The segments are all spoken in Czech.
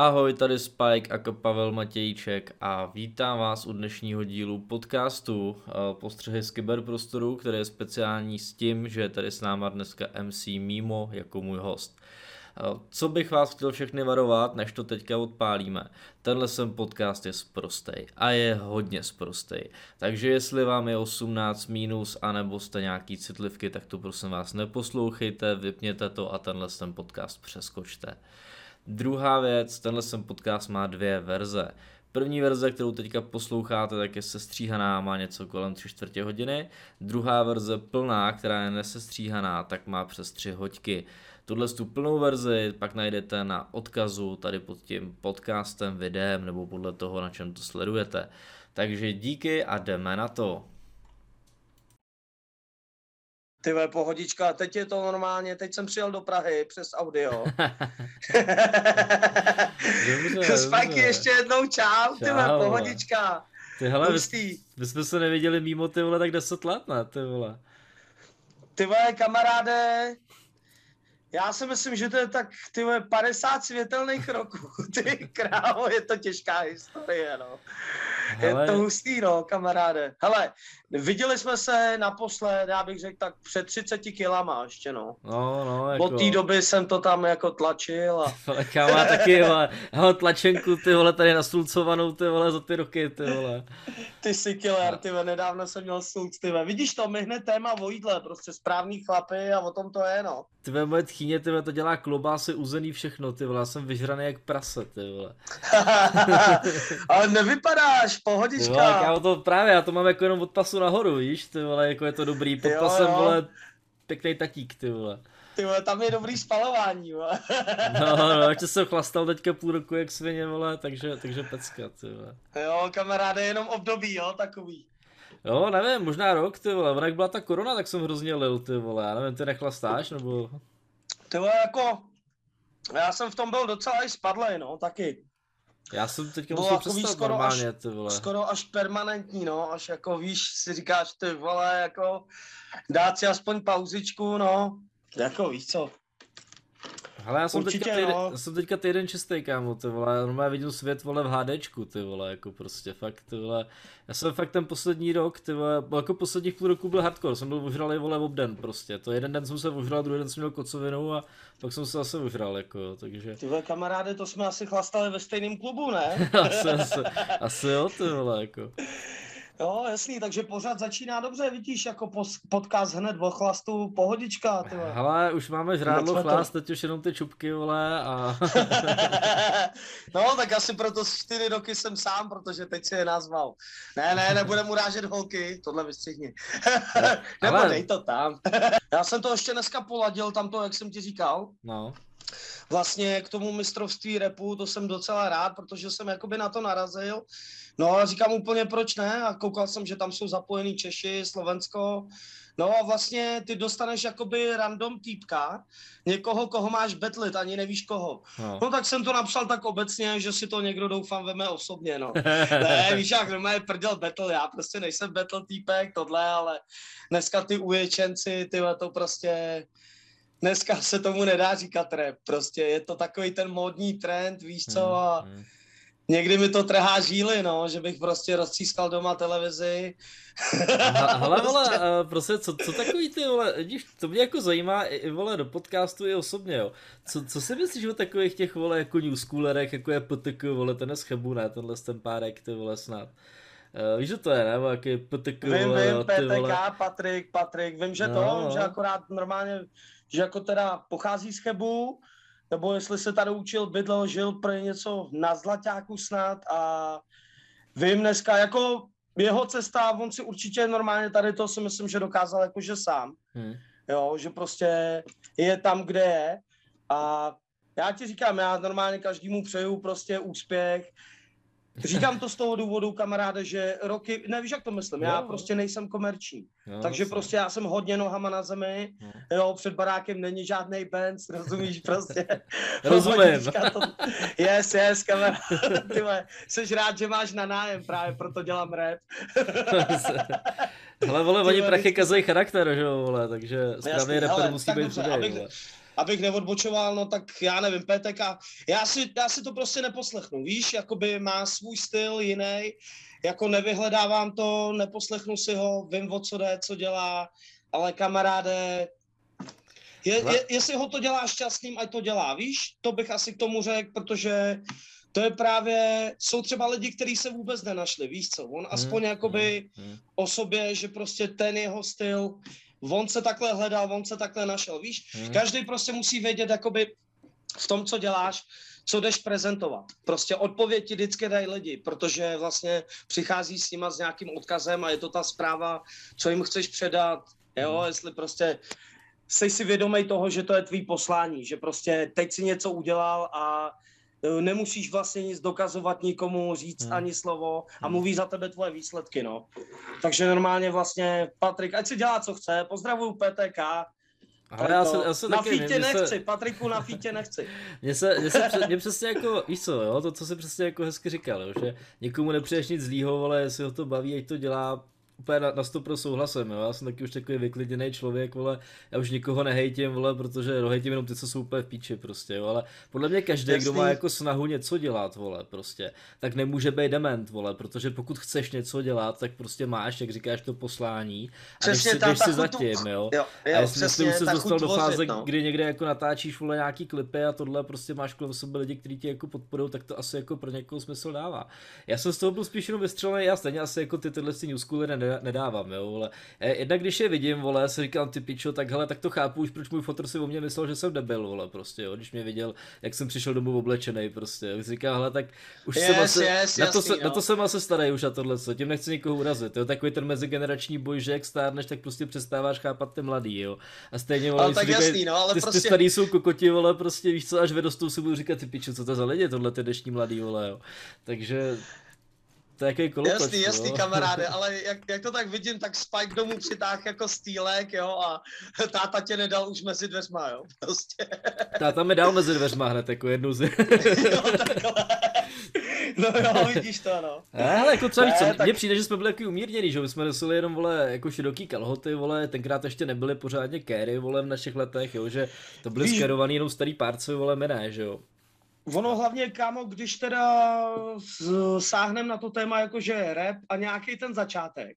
Ahoj, tady Spike a Pavel Matějček a vítám vás u dnešního dílu podcastu eh, Postřehy z kyberprostoru, který je speciální s tím, že je tady s náma dneska MC Mimo jako můj host. Eh, co bych vás chtěl všechny varovat, než to teďka odpálíme. Tenhle sem podcast je sprostej a je hodně sprostej. Takže jestli vám je 18 minus anebo jste nějaký citlivky, tak to prosím vás neposlouchejte, vypněte to a tenhle sem podcast přeskočte. Druhá věc, tenhle sem podcast má dvě verze. První verze, kterou teďka posloucháte, tak je sestříhaná, má něco kolem 3 čtvrtě hodiny. Druhá verze plná, která je nesestříhaná, tak má přes 3 hoďky. Tuhle tu plnou verzi pak najdete na odkazu tady pod tím podcastem, videem nebo podle toho, na čem to sledujete. Takže díky a jdeme na to. Ty ve pohodička, teď je to normálně, teď jsem přijel do Prahy přes audio. dobře, Spajky dobře. ještě jednou čau, ty pohodička. Ty hele, my, my jsme se neviděli mimo ty vole tak 10 let, ne ty vole. Ty vole, kamaráde, já si myslím, že to je tak, ty vole, 50 světelných roků. Ty krávo, je to těžká historie, no. Hele, Je to hustý, no, kamaráde. Hele, viděli jsme se naposled, já bych řekl tak před 30 kilama ještě, no. no, no, jako... Od té doby jsem to tam jako tlačil a má taky, vole, tlačenku, ty vole, tady nastulcovanou, ty vole, za ty roky, ty vole. Ty jsi killer, ty ve, nedávno jsem měl soud, ty ve. Vidíš to, my hned téma o jídle, prostě správný chlapy a o tom to je, no. Ty vole, moje tchýně, ty vole, to dělá klobásy, uzený všechno, ty vole, já jsem vyžraný jak prase, ty vole. Ale nevypadáš, Ty vole, pohodička. kámo, to právě, já to mám jako jenom od pasu nahoru, víš, ty vole, jako je to dobrý, pod Jo, pasem, jo. vole, pěkný tatík, ty vole. Ty vole, tam je dobrý spalování, vole. No, no, ještě jsem chlastal teďka půl roku jak svině, vole, takže, takže pecka, ty vole. Jo, kamaráde, jenom období, jo, takový. Jo, nevím, možná rok, ty vole, jak byla ta korona, tak jsem hrozně lil, ty vole, já nevím, ty nechlastáš, nebo... Ty vole, jako, já jsem v tom byl docela i spadlej, no, taky. Já jsem teďka Bylo musel takový přestat skoro normálně, až- ty vole. Skoro až permanentní, no, až jako víš, si říkáš, ty vole, jako, dát si aspoň pauzičku, no. Jako víš co, Hele, já jsem, Určitě, teďka no. já jsem teďka týden čistý, kámo, ty vole, já normálně vidím svět, vole, v HDčku, ty vole, jako prostě, fakt, ty vole, já jsem fakt ten poslední rok, ty vole, jako posledních půl roku byl hardcore, jsem byl ožralý, vole, obden, prostě, to jeden den jsem se ožral, druhý den jsem měl kocovinu a pak jsem se zase ožral, jako, takže, ty vole, kamaráde, to jsme asi chlastali ve stejném klubu, ne? asi, asi, asi jo, ty vole, jako. Jo, jasný, takže pořád začíná dobře, vidíš, jako podcast hned o chlastu, pohodička, ty vole. Hele, už máme žrádlo chlast, teď už jenom ty čupky, vole, a... no, tak asi proto čtyři roky jsem sám, protože teď si je nazval. Ne, ne, nebudem urážet holky, tohle vystřihni. Nebo Ale- dej to tam. Já jsem to ještě dneska poladil, tam to, jak jsem ti říkal. no, Vlastně k tomu mistrovství repu, to jsem docela rád, protože jsem jakoby na to narazil. No a říkám úplně proč ne a koukal jsem, že tam jsou zapojený Češi, Slovensko. No a vlastně ty dostaneš jakoby random týpka, někoho, koho máš betlit, ani nevíš koho. no. No tak jsem to napsal tak obecně, že si to někdo doufám veme osobně, no. Ne, víš jak, no je prdel battle, já prostě nejsem battle týpek, tohle, ale dneska ty uječenci, ty to prostě, dneska se tomu nedá říkat rap, prostě je to takový ten módní trend, víš co, a Hmm, hmm. někdy mi to trhá žíly, no, že bych prostě roztřískal doma televizi. Hele, vole, Prostě- uh, prostě, co, co takový ty, vole, vidíš, to mě jako zajímá, i, i, vole, do podcastu i osobně, jo. Co, co si myslíš o takových těch, vole, jako newschoolerech, jako je PTK, vole, ten je z Chebu, ne, tenhle ten párek, ty vole, snad. Uh, víš, že to je, ne, vole, jaký PTK, Vím, vole, vím, ty vole. PTK, Patrik, Patrik, vím, že No, to, no. že akorát normálně, že jako teda pochází z Chebu, nebo jestli se tady učil, bydlel, žil pro něco na Zlaťáku snad a vím dneska, jako jeho cesta, on si určitě normálně tady to si myslím, že dokázal jakože sám, Hm. jo, že prostě je tam, kde je. A já ti říkám, já normálně každému přeju prostě úspěch, Říkám to z toho důvodu, kamaráde, že roky, nevíš, jak to myslím, já Jo. prostě nejsem komerční. Jo, Takže jasně. prostě já jsem hodně nohama na zemi, No. jo, před barákem není žádný Benz, rozumíš prostě. Rozumím. To, yes, yes, kamarád, ty jsi rád, že máš na nájem, právě proto dělám rap. Hele, vole, oni prachy kazají charakter, že jo, vole, takže správný Jasný, rapper musí tak být chudej, abych-. Abych neodbočoval, no tak já nevím, PTK, já si, já si to prostě neposlechnu, víš, jakoby má svůj styl jiný, jako nevyhledávám to, neposlechnu si ho, vím, o co jde, co dělá, ale kamaráde, je, je, jestli ho to dělá šťastným, ať to dělá, víš, to bych asi k tomu řekl, protože to je právě, jsou třeba lidi, kteří se vůbec nenašli, víš co, on aspoň hmm, jakoby hmm, hmm. o sobě, že prostě ten jeho styl, on se takhle hledal, on se takhle našel, víš, hmm. každý prostě musí vědět jakoby v tom, co děláš, co jdeš prezentovat. Prostě odpověď ti vždycky dají lidi, protože vlastně přichází s nima s nějakým odkazem a je to ta zpráva, co jim chceš předat, jo, hmm. jestli prostě jsi si vědomý toho, že to je tvý poslání, že prostě teď si něco udělal a nemusíš vlastně nic dokazovat nikomu, říct hmm. ani slovo a hmm. mluví za tebe tvoje výsledky, no. Takže normálně vlastně Patrik, ať si dělá, co chce, pozdravuju PTK, ale já se, já se na taky, fítě nechci, se... Patriku, na fítě nechci. Mně se, mě se mě přesně jako, víš co, jo, to, co se přesně jako hezky říkal, jo, že někomu nepřeješ nic zlýho, ale jestli ho to baví, ať to dělá, úplně na, na 100% souhlasem, jo. Já jsem taky už takový vyklidněný člověk, vole, já už nikoho nehejtím, vole, protože dohejtím jenom ty, co jsou úplně v píči, prostě, jo. Ale podle mě každý, Jasný. kdo má jako snahu něco dělat, vole, prostě, tak nemůže být dement, vole, protože pokud chceš něco dělat, tak prostě máš, jak říkáš, to poslání a přesně jdeš si, jdeš si zatím, jo. jo, jo a jestli, už se dostal do fáze, no. kdy někde jako natáčíš, vole, nějaký klipy a tohle prostě máš kolem sebe lidi, kteří tě jako podporují, tak to asi jako pro někoho smysl dává. Já jsem z toho byl spíš jenom vystřelený, já stejně asi jako ty tyhle si nedávám, jo, vole. Jednak když je vidím, vole, si říkám, ty pičo, tak hele, tak to chápu už, proč můj fotr si o mě myslel, že jsem debil, vole, prostě, jo, když mě viděl, jak jsem přišel domů oblečený, prostě, jo. říkám, hele, tak už yes, jsem asi, yes, na, to, jasný, se, no. na to jsem asi starý už a tohle, co, tím nechci nikoho urazit, jo, takový ten mezigenerační boj, že jak stárneš, tak prostě přestáváš chápat ty mladý, jo. A stejně, vole, ale tak říkají, jasný, no, ale ty, prostě... ty starý jsou kokoti, vole, prostě víš co, až vyrostou si budu říkat, ty pičo, co to za lidi, tohle ty dnešní mladý, vole, jo. Takže to je jaký kolotoč, Jasný, jasný, kamaráde, ale jak, jak, to tak vidím, tak Spike domů přitáh jako stýlek, jo, a táta tě nedal už mezi dveřma, jo, prostě. Táta mi dal mezi dveřma hned, jako jednu z... jo, No jo, vidíš to, no. Ale jako třeba víc, co, tak... mně přijde, že jsme byli takový umírněný, že my jsme nosili jenom, vole, jako široký kalhoty, vole, tenkrát ještě nebyly pořádně kéry, vole, v našich letech, jo, že to byly skerovaný jenom starý párce, vole, my ne, že jo. Ono hlavně, kámo, když teda sáhnem na to téma, jakože rap a nějaký ten začátek,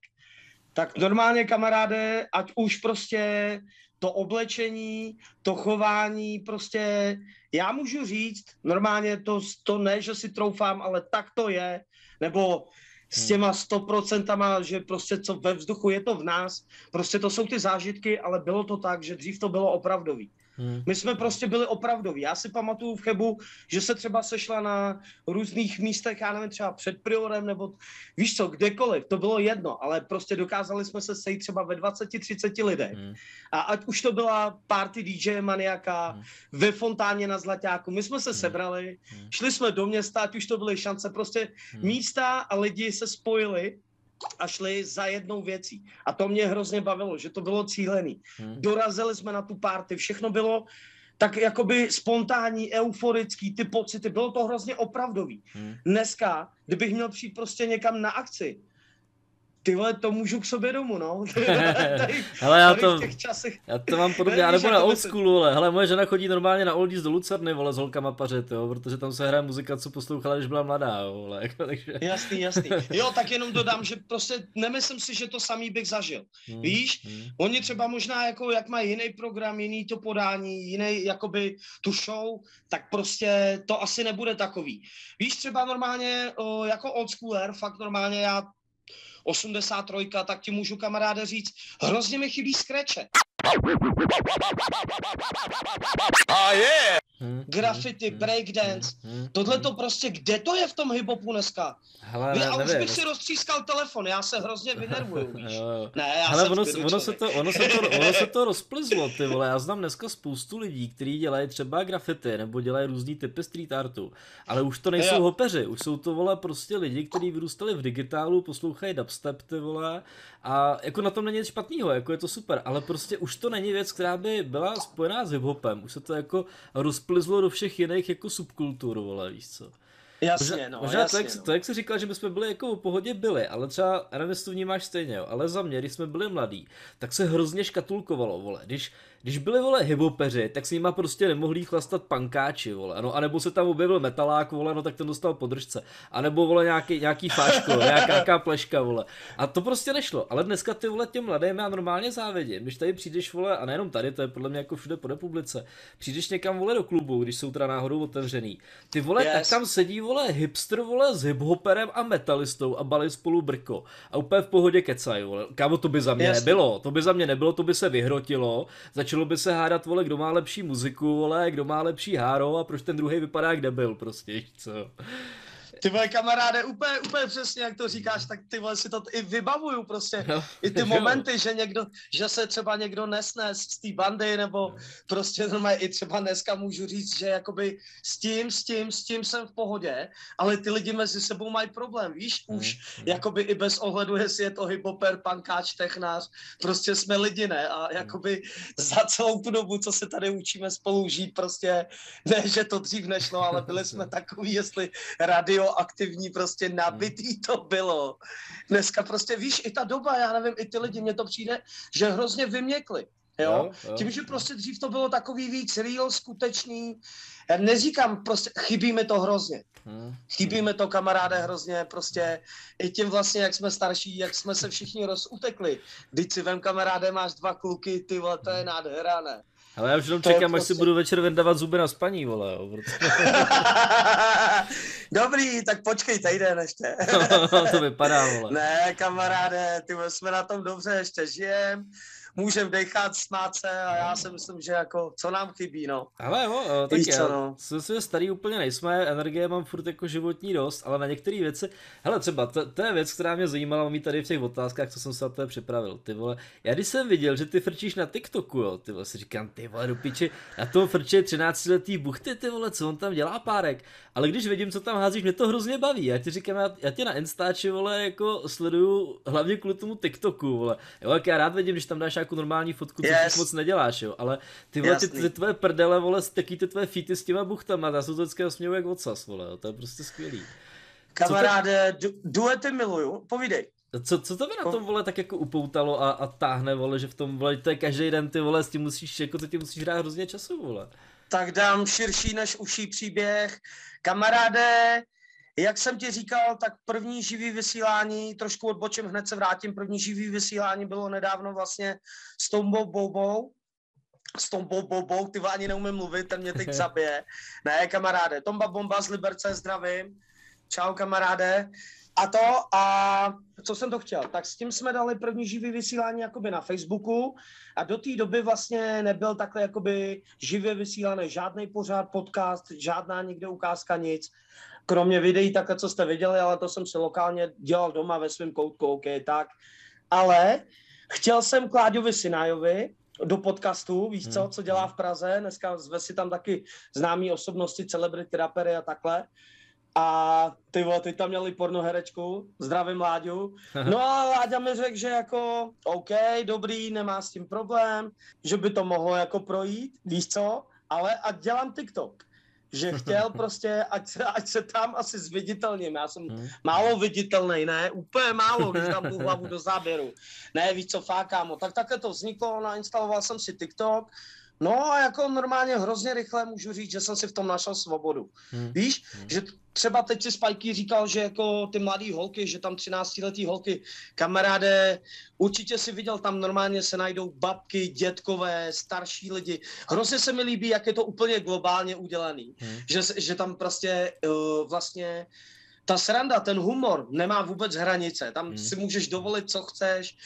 tak normálně kamaráde, ať už prostě to oblečení, to chování, prostě já můžu říct, normálně to, to ne, že si troufám, ale tak to je, nebo s hmm. těma stoprocentama, že prostě co ve vzduchu je to v nás, prostě to jsou ty zážitky, ale bylo to tak, že dřív to bylo opravdový. Hmm. My jsme prostě byli opravdoví. Já si pamatuju v Chebu, že se třeba sešla na různých místech, já nevím, třeba před priorem, nebo víš co, kdekoliv, to bylo jedno, ale prostě dokázali jsme se sejít třeba ve 20-30 lidech. Hmm. A ať už to byla party DJ Maniaka hmm. ve fontáně na Zlaťáku, my jsme se hmm. sebrali, hmm. šli jsme do města, ať už to byly šance, prostě hmm. místa a lidi se spojili a šli za jednou věcí. A to mě hrozně bavilo, že to bylo cílený. Hmm. Dorazili jsme na tu párty, všechno bylo tak jakoby spontánní, euforický, ty pocity, bylo to hrozně opravdový. Hmm. Dneska, kdybych měl přijít prostě někam na akci, ty vole, to můžu k sobě domů, no. tady, hele, já to, časech, já to mám podobně, já nebo na old schoolu, ale hele, moje žena chodí normálně na oldies do Lucerny, vole, s holkama pařet, jo, protože tam se hraje muzika, co poslouchala, když byla mladá, jo, vole, jako, takže... Jasný, jasný. Jo, tak jenom dodám, že prostě nemyslím si, že to samý bych zažil. Hmm, Víš, hmm. oni třeba možná jako, jak mají jiný program, jiný to podání, jiný, jakoby tu show, tak prostě to asi nebude takový. Víš, třeba normálně, o, jako old schooler, fakt normálně já 83, tak ti můžu kamaráde říct, hrozně mi chybí skreče. Oh, yeah. Hmm, graffiti, hmm, breakdance. Hmm, hmm, Tohle to prostě, kde to je v tom hiphopu dneska? Hele, ne, a už bych si roztřískal telefon, já se hrozně vynervuju, víš. Ne, já Hele, ono, ono, se to, ono, se to, ono se to rozplizlo, ty vole. Já znám dneska spoustu lidí, kteří dělají třeba grafity nebo dělají různý typy street artu, ale už to nejsou jo. hopeři, už jsou to vole prostě lidi, kteří vyrůstali v digitálu, poslouchají dubstep, ty vole, a jako na tom není nic špatného, jako je to super, ale prostě už to není věc, která by byla spojená s hiphopem, už se to jako rozplizlo do všech jiných jako subkultur, vole, víš co. Jasně, no, možná jasně, to, jak, no. to, jak jsi říkal, že bychom byli jako v pohodě byli, ale třeba, já nevím, jestli to vnímáš stejně, jo, ale za mě, když jsme byli mladí, tak se hrozně škatulkovalo, vole, když, když byli, vole, hybopeři, tak s nima prostě nemohli chlastat pankáči, vole, no, anebo se tam objevil metalák, vole, no, tak ten dostal podržce, anebo, vole, nějaký, nějaký fáško, nějaká, nějaká pleška, vole, a to prostě nešlo, ale dneska ty, vole, těm mladým já normálně závidím, když tady přijdeš, vole, a nejenom tady, to je podle mě jako všude po republice, přijdeš někam, vole, do klubu, když jsou teda náhodou otevřený, ty, vole, yes. tak tam sedí, vole, hipster, vole, s hiphoperem a metalistou a balí spolu brko. A úplně v pohodě kecaj, vole, kámo, to by za mě yes. nebylo, to by za mě nebylo, to by se vyhrotilo, začalo by se hádat, vole, kdo má lepší muziku, vole, kdo má lepší háro a proč ten druhý vypadá jak debil, prostě, co. Ty moje kamaráde, úplně, úplně přesně, jak to říkáš, tak ty vole si to i vybavuju prostě. No, I ty momenty, že někdo, že se třeba někdo nesne z té bandy, nebo prostě normálně i třeba dneska můžu říct, že jakoby s tím, s tím, s tím jsem v pohodě, ale ty lidi mezi sebou mají problém, víš, už mm, jakoby i bez ohledu, jestli je to hiphoper, pankáč, technář, prostě jsme lidi, ne? A jakoby za celou tu dobu, co se tady učíme spolu žít, prostě ne, že to dřív nešlo, ale byli jsme takový, jestli radio aktivní, prostě nabitý to bylo. Dneska prostě, víš, i ta doba, já nevím, i ty lidi, mně to přijde, že hrozně vyměkli. Jo? Jo, jo? Tím, že prostě dřív to bylo takový víc real, skutečný. Já neříkám, prostě chybí mi to hrozně. Hmm. Chybí mi to kamaráde hrozně, prostě i tím vlastně, jak jsme starší, jak jsme se všichni rozutekli. Když si vem kamaráde, máš dva kluky, ty vole, to je nádhera, ne? Ale já už jenom čekám, prostě... až si budu večer vendávat zuby na spaní, vole. Jo. Dobrý, tak počkej týden ještě. to vypadá, vole. Ne, kamaráde, ty jsme na tom dobře, ještě žijem můžeme dechat, smát se a já si myslím, že jako, co nám chybí, no. Ale jo, tak já, co, no. si starý úplně nejsme, energie mám furt jako životní dost, ale na některé věci, hele třeba, to, to, je věc, která mě zajímala, mám tady v těch otázkách, co jsem se na to připravil, ty vole, já když jsem viděl, že ty frčíš na TikToku, jo, ty vole, si říkám, ty vole, do piči, na tom frče 13 letý buchty, ty vole, co on tam dělá párek, ale když vidím, co tam házíš, mě to hrozně baví, já ti říkám, já, já tě na Instači, vole, jako sleduju hlavně kvůli tomu TikToku, vole, jo, jak já rád vidím, když tam dáš jako normální fotku, yes. což moc neděláš, jo, ale ty vole, ty, ty, tvoje prdele, vole, taky ty tvoje feety s těma buchtama, já se to vždycky směju jak odsas, vole, jo, to je prostě skvělý. Kamaráde, to... duety miluju, povídej. Co, co to by na tom, vole, tak jako upoutalo a, a táhne, vole, že v tom, vole, to je každý den, ty vole, s tím musíš, jako to ti musíš hrát hrozně času, vole. Tak dám širší než uší příběh. Kamaráde, jak jsem ti říkal, tak první živý vysílání, trošku odbočím, hned se vrátím, první živý vysílání bylo nedávno vlastně s Tombou Bobou, s tom Bobou, ty ani neumím mluvit, ten mě teď zabije. Ne, kamaráde, Tomba Bomba z Liberce, zdravím. Čau, kamaráde. A to, a co jsem to chtěl, tak s tím jsme dali první živý vysílání jakoby na Facebooku a do té doby vlastně nebyl takhle jakoby živě vysílaný žádný pořád, podcast, žádná nikde ukázka, nic kromě videí takhle, co jste viděli, ale to jsem si lokálně dělal doma ve svém koutku, OK, tak. Ale chtěl jsem Kláďovi Sinajovi do podcastu, víš co, co dělá v Praze, dneska zve si tam taky známý osobnosti, celebrity, rapery a takhle. A ty vole, ty tam měli pornoherečku, zdravím Láďu. No a Láďa mi řekl, že jako OK, dobrý, nemá s tím problém, že by to mohlo jako projít, víš co, ale ať dělám TikTok že chtěl prostě, ať se, ať se tam asi zviditelním. Já jsem hmm. málo viditelný, ne? Úplně málo, když dám tu hlavu do záběru. Ne, víš co, fákámo. Tak takhle to vzniklo, nainstaloval jsem si TikTok, No a jako normálně hrozně rychle můžu říct, že jsem si v tom našel svobodu. Hmm. Víš, hmm. že třeba teď si Spajky říkal, že jako ty mladý holky, že tam 13 letý holky, kamaráde, určitě si viděl, tam normálně se najdou babky, dětkové, starší lidi. Hrozně se mi líbí, jak je to úplně globálně udělaný. Hmm. Že, že tam prostě uh, vlastně ta sranda, ten humor nemá vůbec hranice. Tam hmm. si můžeš dovolit, co chceš,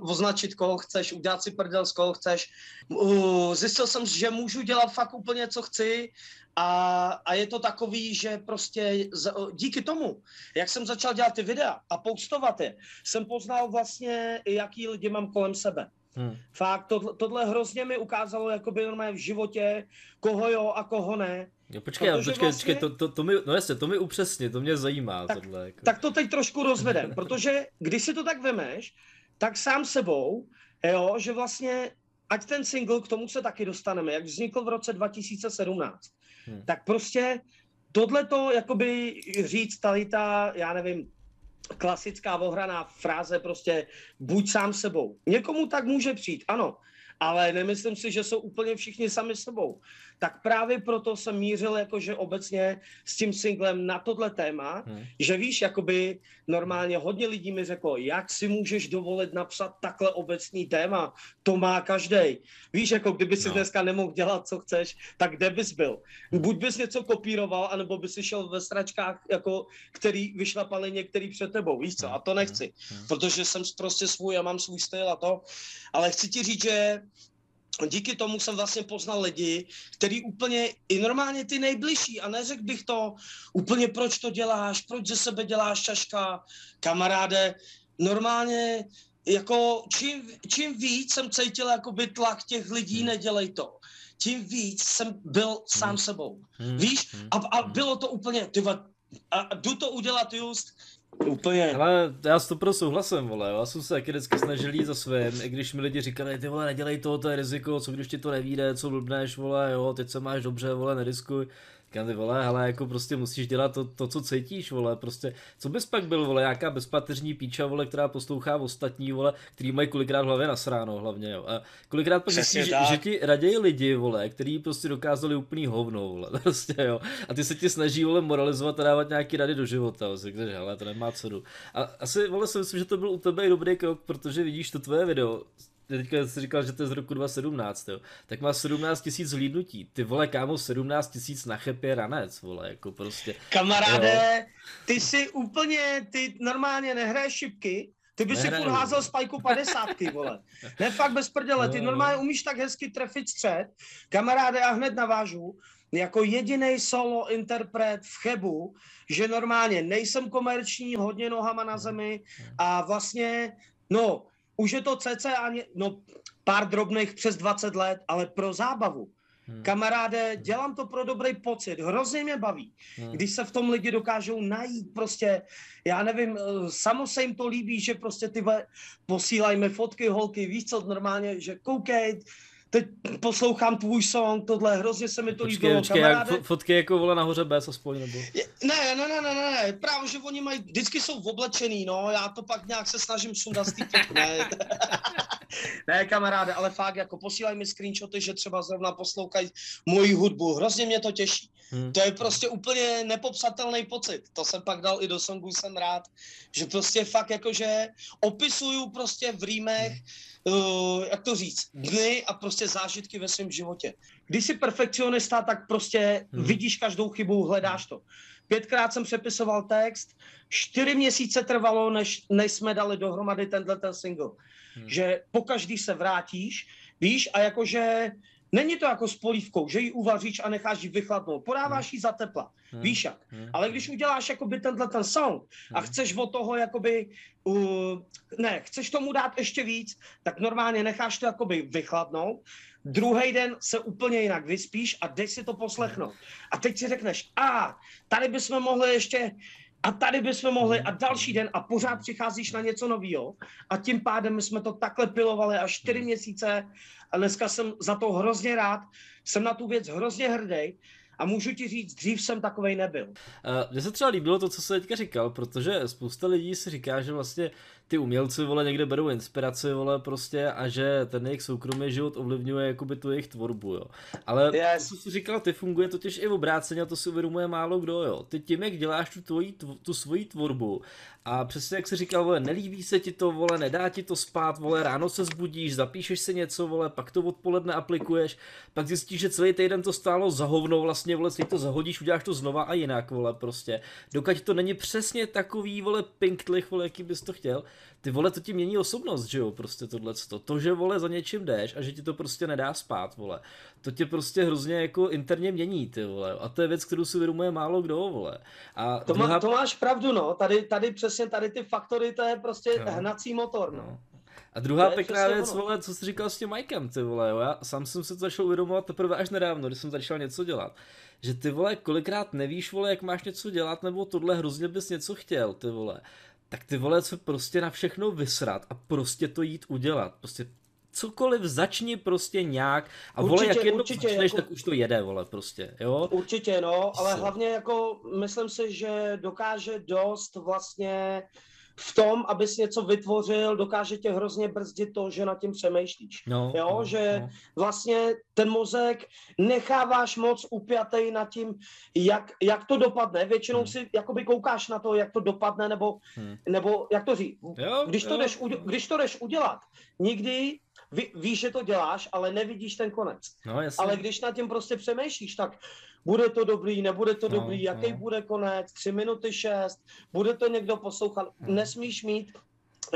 označit, koho chceš, udělat si prdel, z koho chceš. Uh, zjistil jsem, že můžu dělat fakt úplně, co chci a, a je to takový, že prostě z, díky tomu, jak jsem začal dělat ty videa a postovat je, jsem poznal vlastně, jaký lidi mám kolem sebe. Hmm. Fakt, to, tohle hrozně mi ukázalo jakoby normálně v životě, koho jo a koho ne. Jo, počkej, Protože počkej, vlastně... počkej to, to, to, mi, no jasně, to mi upřesně, to mě zajímá tak, tohle. Jako. Tak to teď trošku rozvedem, protože když si to tak vemeš, tak sám sebou, jo, že vlastně, ať ten single, k tomu se taky dostaneme, jak vznikl v roce 2017, hmm. tak prostě tohle to, jakoby říct tady ta, já nevím, klasická ohraná fráze prostě buď sám sebou. Někomu tak může přijít, ano, ale nemyslím si, že jsou úplně všichni sami sebou. Tak právě proto jsem mířil jakože obecně s tím singlem na tohle téma, hmm. že víš, jakoby normálně hodně lidí mi řeklo, jak si můžeš dovolit napsat takhle obecný téma, to má každý. Víš, jako kdyby si no. dneska nemohl dělat, co chceš, tak kde bys byl? Buď bys něco kopíroval, anebo bys si šel ve stračkách, jako, který vyšlapali některý před tebou, víš co? A to nechci, hmm. protože jsem prostě svůj, já mám svůj styl a to, ale chci ti říct, že díky tomu jsem vlastně poznal lidi, který úplně i normálně ty nejbližší a neřekl bych to úplně proč to děláš, proč ze sebe děláš čaška, kamaráde, normálně jako čím, čím víc jsem cítil jakoby tlak těch lidí, hmm. nedělej to, tím víc jsem byl sám hmm. sebou. Hmm. Víš? A, a bylo to úplně, tyva, a jdu to udělat just, Úplně. Ale já s to pro souhlasem, vole, já jsem se taky vždycky snažil jít za svým, i když mi lidi říkali, ty vole, nedělej to, to je riziko, co když ti to nevíde, co blbneš, vole, jo, teď se máš dobře, vole, neriskuj. Říkám ty vole, ale jako prostě musíš dělat to, to, co cítíš, vole, prostě, co bys pak byl, vole, nějaká bezpateřní píča, vole, která poslouchá ostatní, vole, který mají kolikrát v hlavě nasráno, hlavně, jo. A kolikrát pak zjistíš, že, že, ti raději lidi, vole, který prostě dokázali úplný hovno, vole, prostě, jo. A ty se ti snaží, vole, moralizovat a dávat nějaký rady do života, jo. Takže, hele, to nemá cenu. A asi, vole, si myslím, že to byl u tebe i dobrý krok, protože vidíš to tvoje video, teďka jsi říkal, že to je z roku 2017, jo, tak má 17 tisíc zhlídnutí. Ty vole, kámo, 17 tisíc na chepě ranec, vole, jako prostě. Kamaráde, jo. ty si úplně, ty normálně nehraješ šipky, ty by Nehraju. si furt házel spajku 50, vole. Ne, fakt bez prdele, ty normálně umíš tak hezky trefit střed. Kamaráde, já hned navážu, jako jediný solo interpret v Chebu, že normálně nejsem komerční, hodně nohama na zemi a vlastně, no, už je to cca no, pár drobných přes 20 let, ale pro zábavu. Hmm. Kamaráde, dělám to pro dobrý pocit, hrozně mě baví, hmm. když se v tom lidi dokážou najít prostě, já nevím, eh, samo se jim to líbí, že prostě ty posílajme fotky, holky, víš co, normálně, že koukej, teď poslouchám tvůj song, tohle, hrozně se mi to počkej, líbilo, počkej. Jak fotky jako vole nahoře bez aspoň, nebo? Ne, ne, ne, ne, ne, právě, že oni mají, vždycky jsou oblečený, no, já to pak nějak se snažím sundat z té ne. ne, kamaráde, ale fakt, jako posílaj mi screenshoty, že třeba zrovna poslouchají moji hudbu, hrozně mě to těší. Hmm. To je prostě úplně nepopsatelný pocit. To jsem pak dal i do songu, jsem rád, že prostě fakt jakože opisuju prostě v rýmech hmm uh, jak to říct, dny a prostě zážitky ve svém životě. Když jsi perfekcionista, tak prostě hmm. vidíš každou chybu, hledáš to. Pětkrát jsem přepisoval text, čtyři měsíce trvalo, než, než jsme dali dohromady tenhle ten single. Hmm. Že po každý se vrátíš, víš, a jakože Není to jako s polívkou, že ji uvaříš a necháš ji vychladnout. Podáváš hmm. ji za tepla. Hmm. Víš jak. Hmm. Ale když uděláš jakoby tenhle ten song a hmm. chceš od toho jakoby, uh, ne, chceš tomu dát ještě víc, tak normálně necháš to jakoby vychladnout. Druhý den se úplně jinak vyspíš a jdeš si to poslechnout. A teď si řekneš, a tady bychom mohli ještě a tady bychom mohli a další den a pořád přicházíš na něco nového a tím pádem my jsme to takhle pilovali až čtyři měsíce. A dneska jsem za to hrozně rád, jsem na tu věc hrozně hrdý a můžu ti říct, dřív jsem takovej nebyl. Mně se třeba líbilo to, co se teďka říkal, protože spousta lidí si říká, že vlastně ty umělci, vole, někde berou inspiraci, vole, prostě a že ten jejich soukromý život ovlivňuje jakoby tu jejich tvorbu, jo. Ale yes. to, co jsi říkal, ty funguje totiž i v obráceně a to si uvědomuje málo kdo, jo. Ty tím, jak děláš tu, tvoji, tu svoji tvorbu a přesně jak jsi říkal, vole, nelíbí se ti to, vole, nedá ti to spát, vole, ráno se zbudíš, zapíšeš si něco, vole, pak to odpoledne aplikuješ, pak zjistíš, že celý týden to stálo za hovno, vlastně, vole, si to zahodíš, uděláš to znova a jinak, vole, prostě. Dokud to není přesně takový, vole, pinktlich, vole, jaký bys to chtěl, ty vole, to ti mění osobnost, že jo, prostě tohle. To, že vole za něčím jdeš a že ti to prostě nedá spát, vole. To tě prostě hrozně jako interně mění, ty vole. A to je věc, kterou si uvědomuje málo kdo, vole. A to, druhá... má, to máš pravdu, no. Tady, tady přesně tady ty faktory, to je prostě no. hnací motor, no. no. A druhá pěkná věc, vole, co jsi říkal s tím Mikem, ty vole, jo? já sám jsem se to začal uvědomovat teprve až nedávno, když jsem začal něco dělat. Že ty vole, kolikrát nevíš, vole, jak máš něco dělat, nebo tohle hrozně bys něco chtěl, ty vole tak ty vole, co prostě na všechno vysrat a prostě to jít udělat. Prostě cokoliv začni prostě nějak a vole, určitě, jak jednou určitě, začneš, jako... tak už to jede, vole, prostě, jo? Určitě, no, ale hlavně jako myslím si, že dokáže dost vlastně v tom, abys něco vytvořil, dokáže tě hrozně brzdit to, že nad tím přemýšlíš. No, jo, no, že no. vlastně ten mozek necháváš moc upjatý nad tím, jak, jak to dopadne. Většinou hmm. si jakoby koukáš na to, jak to dopadne, nebo, hmm. nebo jak to říct. Jo, když, to jo. Jdeš, když to jdeš udělat, nikdy ví, víš, že to děláš, ale nevidíš ten konec. No, ale když nad tím prostě přemýšlíš, tak bude to dobrý, nebude to no, dobrý, jaký no. bude konec, tři minuty šest, bude to někdo poslouchat. Hmm. Nesmíš mít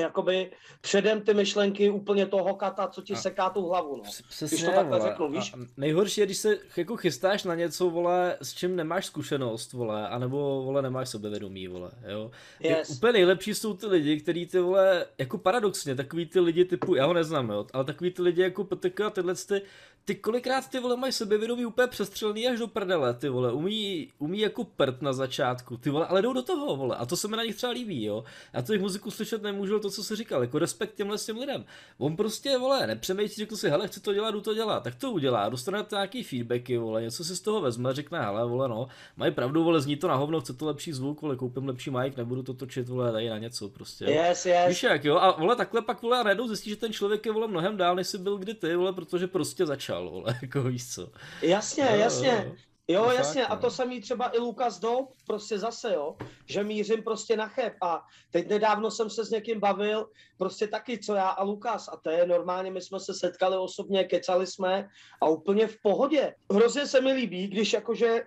jakoby předem ty myšlenky úplně toho kata, co ti a, seká tu hlavu, no. Přesně, když to takhle vole. řeknu, víš? A nejhorší je, když se jako chystáš na něco, vole, s čím nemáš zkušenost, vole, anebo, vole, nemáš sebevědomí, vole, jo. Yes. Úplně nejlepší jsou ty lidi, kteří ty, vole, jako paradoxně, takový ty lidi typu, já ho neznám, jo, ale takový ty lidi jako PTK a tyhle ty, ty kolikrát ty vole mají sebevědomí úplně přestřelný až do prdele, ty vole, umí, umí jako prd na začátku, ty vole, ale jdou do toho, vole, a to se mi na nich třeba líbí, jo. Já to jich muziku slyšet nemůžu, to, co se říkal, jako respekt těmhle těm lidem. On prostě, vole, nepřemýšlí, řekl si, hele, chci to dělat, jdu to dělat, tak to udělá, dostane to nějaký feedbacky, vole, něco si z toho vezme, řekne, hele, vole, no, mají pravdu, vole, zní to na hovno, chce to lepší zvuk, vole, koupím lepší mic, nebudu to točit, vole, tady na něco, prostě. Yes, yes. Víš jak, jo, a vole, takhle pak, vole, a najednou zjistí, že ten člověk je, vole, mnohem dál, než si byl kdy ty, vole, protože prostě začal, vole, jako víš co. Jasně, jo, jasně. Jo, no jasně, fakt, a to samý třeba i Lukas Doub, prostě zase, jo, že mířím prostě na cheb a teď nedávno jsem se s někým bavil, prostě taky, co já a Lukas a to je normálně, my jsme se setkali osobně, kecali jsme a úplně v pohodě. Hrozně se mi líbí, když jakože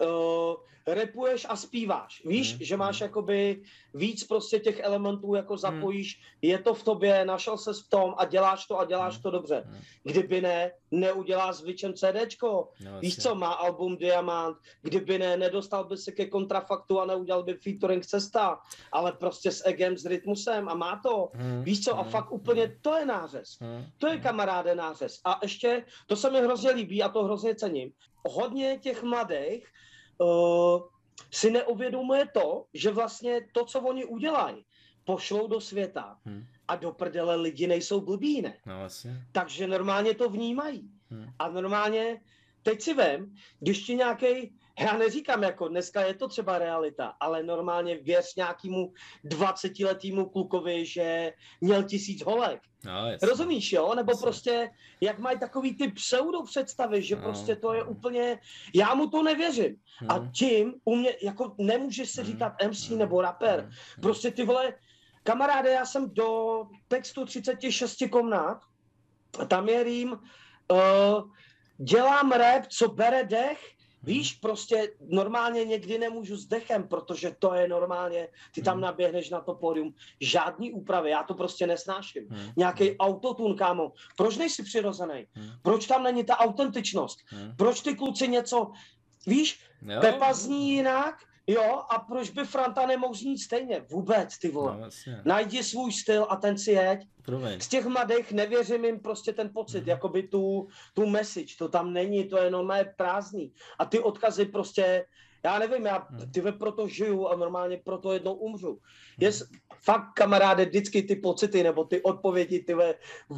uh, repuješ a zpíváš. Víš, hmm. že máš jakoby víc prostě těch elementů jako hmm. zapojíš, hmm. je to v tobě, našel ses v tom a děláš to a děláš hmm. to dobře. Hmm. Kdyby ne, neuděláš zvyčem CDčko. No, Víš co, má album Diamant, kdyby ne, nedostal by se ke kontrafaktu a neudělal by featuring Cesta, ale prostě s Egem, s Rytmusem a má to. Hmm. Víš co, a hmm. fakt úplně to je nářez. Hmm. To je kamaráde nářez. A ještě, to se mi hrozně líbí a to hrozně cením. Hodně těch mladých uh, si neuvědomuje to, že vlastně to, co oni udělají, pošlou do světa hmm. a do prdele lidi nejsou blbí, ne? No, vlastně. Takže normálně to vnímají. Hmm. A normálně, teď si vem, když ti nějaký já neříkám, jako dneska je to třeba realita, ale normálně věř nějakému 20-letýmu klukovi, že měl tisíc holek. No, Rozumíš, jo? Nebo jasně. prostě, jak mají takový ty pseudo představy, že no, prostě to je no. úplně, já mu to nevěřím. No. A tím u mě, jako nemůžeš se hmm. říkat MC no. nebo rapper. No. Prostě ty vole, kamaráde, já jsem do textu 36 komnat, tam je rým, uh, dělám rap, co bere dech, Víš, prostě normálně někdy nemůžu s dechem, protože to je normálně, ty tam hmm. naběhneš na to pódium, žádný úpravy, já to prostě nesnáším. Hmm. Nějaký autotun, kámo, proč nejsi přirozený? Hmm. Proč tam není ta autentičnost? Hmm. Proč ty kluci něco, víš, jo. Pepa zní jinak, Jo, a proč by Franta nemohl znít stejně? Vůbec, ty vole. No, Najdi svůj styl a ten si jeď. Promiň. Z těch mladých nevěřím jim prostě ten pocit, mm. jakoby tu, tu message, to tam není, to je normálně prázdný. A ty odkazy prostě, já nevím, já hmm. ty proto žiju a normálně proto jednou umřu. Je fakt, kamaráde, vždycky ty pocity nebo ty odpovědi ty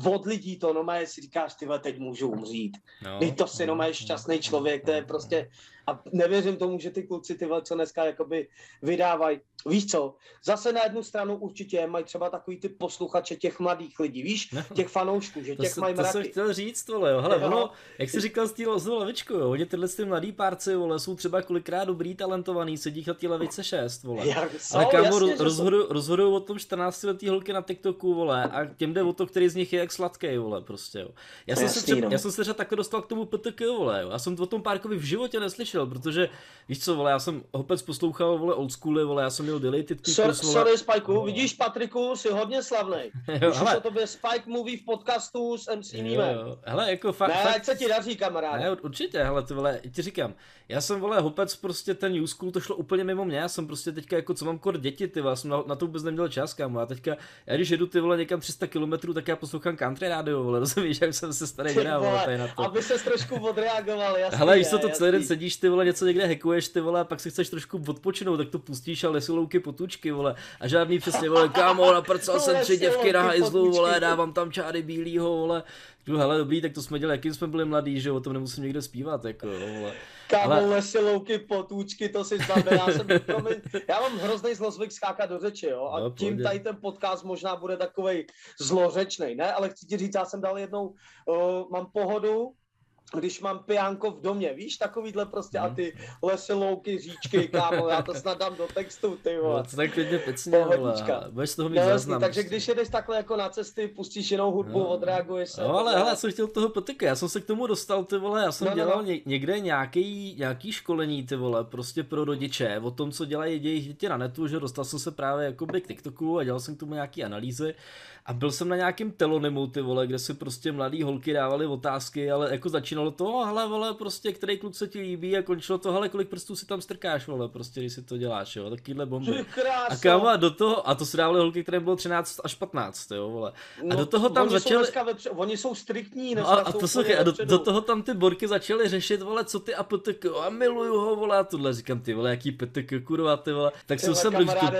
od lidí, to normálně si říkáš, ty teď můžu umřít. No, Teď to si no, normálně šťastný člověk, to je prostě a nevěřím tomu, že ty kluci ty co dneska jakoby vydávají. Víš co, zase na jednu stranu určitě mají třeba takový ty posluchače těch mladých lidí, víš, no, těch fanoušků, že těch mají mraky. To jsem chtěl říct, vole, jo. Hele, jo. ono, jak jsi říkal s tím levičkou, jo, oni tyhle ty mladý párci, vole, jsou třeba kolikrát dobrý, talentovaný, sedí na té levice 6, vole. Jsou, Ale kámo, rozhodují rozhoduj o tom 14 letý holky na TikToku, vole, a těm jde o to, který z nich je jak sladký, vole, prostě, jo. Já jsem, se třeba, no. já jsem se třeba takhle dostal k tomu PTK, vole, jo. Já jsem o tom párkovi v životě neslyšel, protože víš co, vole, já jsem opět poslouchal, vole, old schooly, vole, já jsem měl deleted Peoples, vole. Sorry, Spike, no. vidíš, Patriku, jsi hodně slavný. jo, hele. o tobě Spike mluví v podcastu s MC Mime. Hele, jako fakt. Ne, ať se ti daří, kamarád. Ne, určitě, hele, ty vole, ti říkám, já jsem, vole, hopec, prostě ten New School, to šlo úplně mimo mě, já jsem prostě teďka, jako co mám kor děti, ty vole, jsem na, na to vůbec neměl čas, kámo, a teďka, já když jedu ty vole někam 300 km, tak já poslouchám country radio, vole, rozumíš, jak jsem se starý hrál, vole, na to. Aby se trošku odreagoval, jasně. Hele, víš co, to celý den sedíš, ty ty vole něco někde hackuješ, ty vole, a pak si chceš trošku odpočinout, tak to pustíš a lesilouky potučky, vole. A žádný přesně, vole, kámo, naprcal jsem tři děvky na hajzlu, vole, dávám tam čáry bílýho, vole. Tu, hele, dobrý, tak to jsme dělali, jakým jsme byli mladí, že o tom nemusím někde zpívat, jako, vole. Kámo, ale... lesilouky, potůčky, to si znamená, já jsem, promiň, já mám hrozný zlozvyk skákat do řeči, jo, a no, tím tady ten podcast možná bude takovej zlořečný, ne, ale chci ti říct, já jsem dal jednou, uh, mám pohodu, když mám pijánko v domě, víš, takovýhle prostě a ty lesy, louky, říčky, kámo, já to snad dám do textu, ty vole. No, to tak klidně pecně, Budeš toho mít no, záznam. Takže prostě. když jedeš takhle jako na cesty, pustíš jinou hudbu, no. odreaguješ se. No ale hele, já jsem chtěl toho potyka, já jsem se k tomu dostal, ty vole, já jsem no, no dělal no. někde nějaký, nějaký školení, ty vole, prostě pro rodiče, o tom, co dělají jejich děti na netu, že dostal jsem se právě jakoby k TikToku a dělal jsem k tomu nějaký analýzy a byl jsem na nějakým telonymu, ty vole, kde si prostě mladý holky dávali otázky, ale jako začínalo to, hele, vole, prostě, který kluk se ti líbí a končilo to, hele, kolik prstů si tam strkáš, vole, prostě, když si to děláš, jo, takovýhle bomby. A kámo, a do toho, a to si dávali holky, které bylo 13 až 15, jo, vole. A no, do toho tam oni začaly... Jsou vepře... Oni jsou striktní, no a, a to jsou a do, do, toho tam ty borky začaly řešit, vole, co ty a PTK, a miluju ho, vole, a tohle říkám, ty vole, jaký PTK, kurva, ty vole. Tak jsem se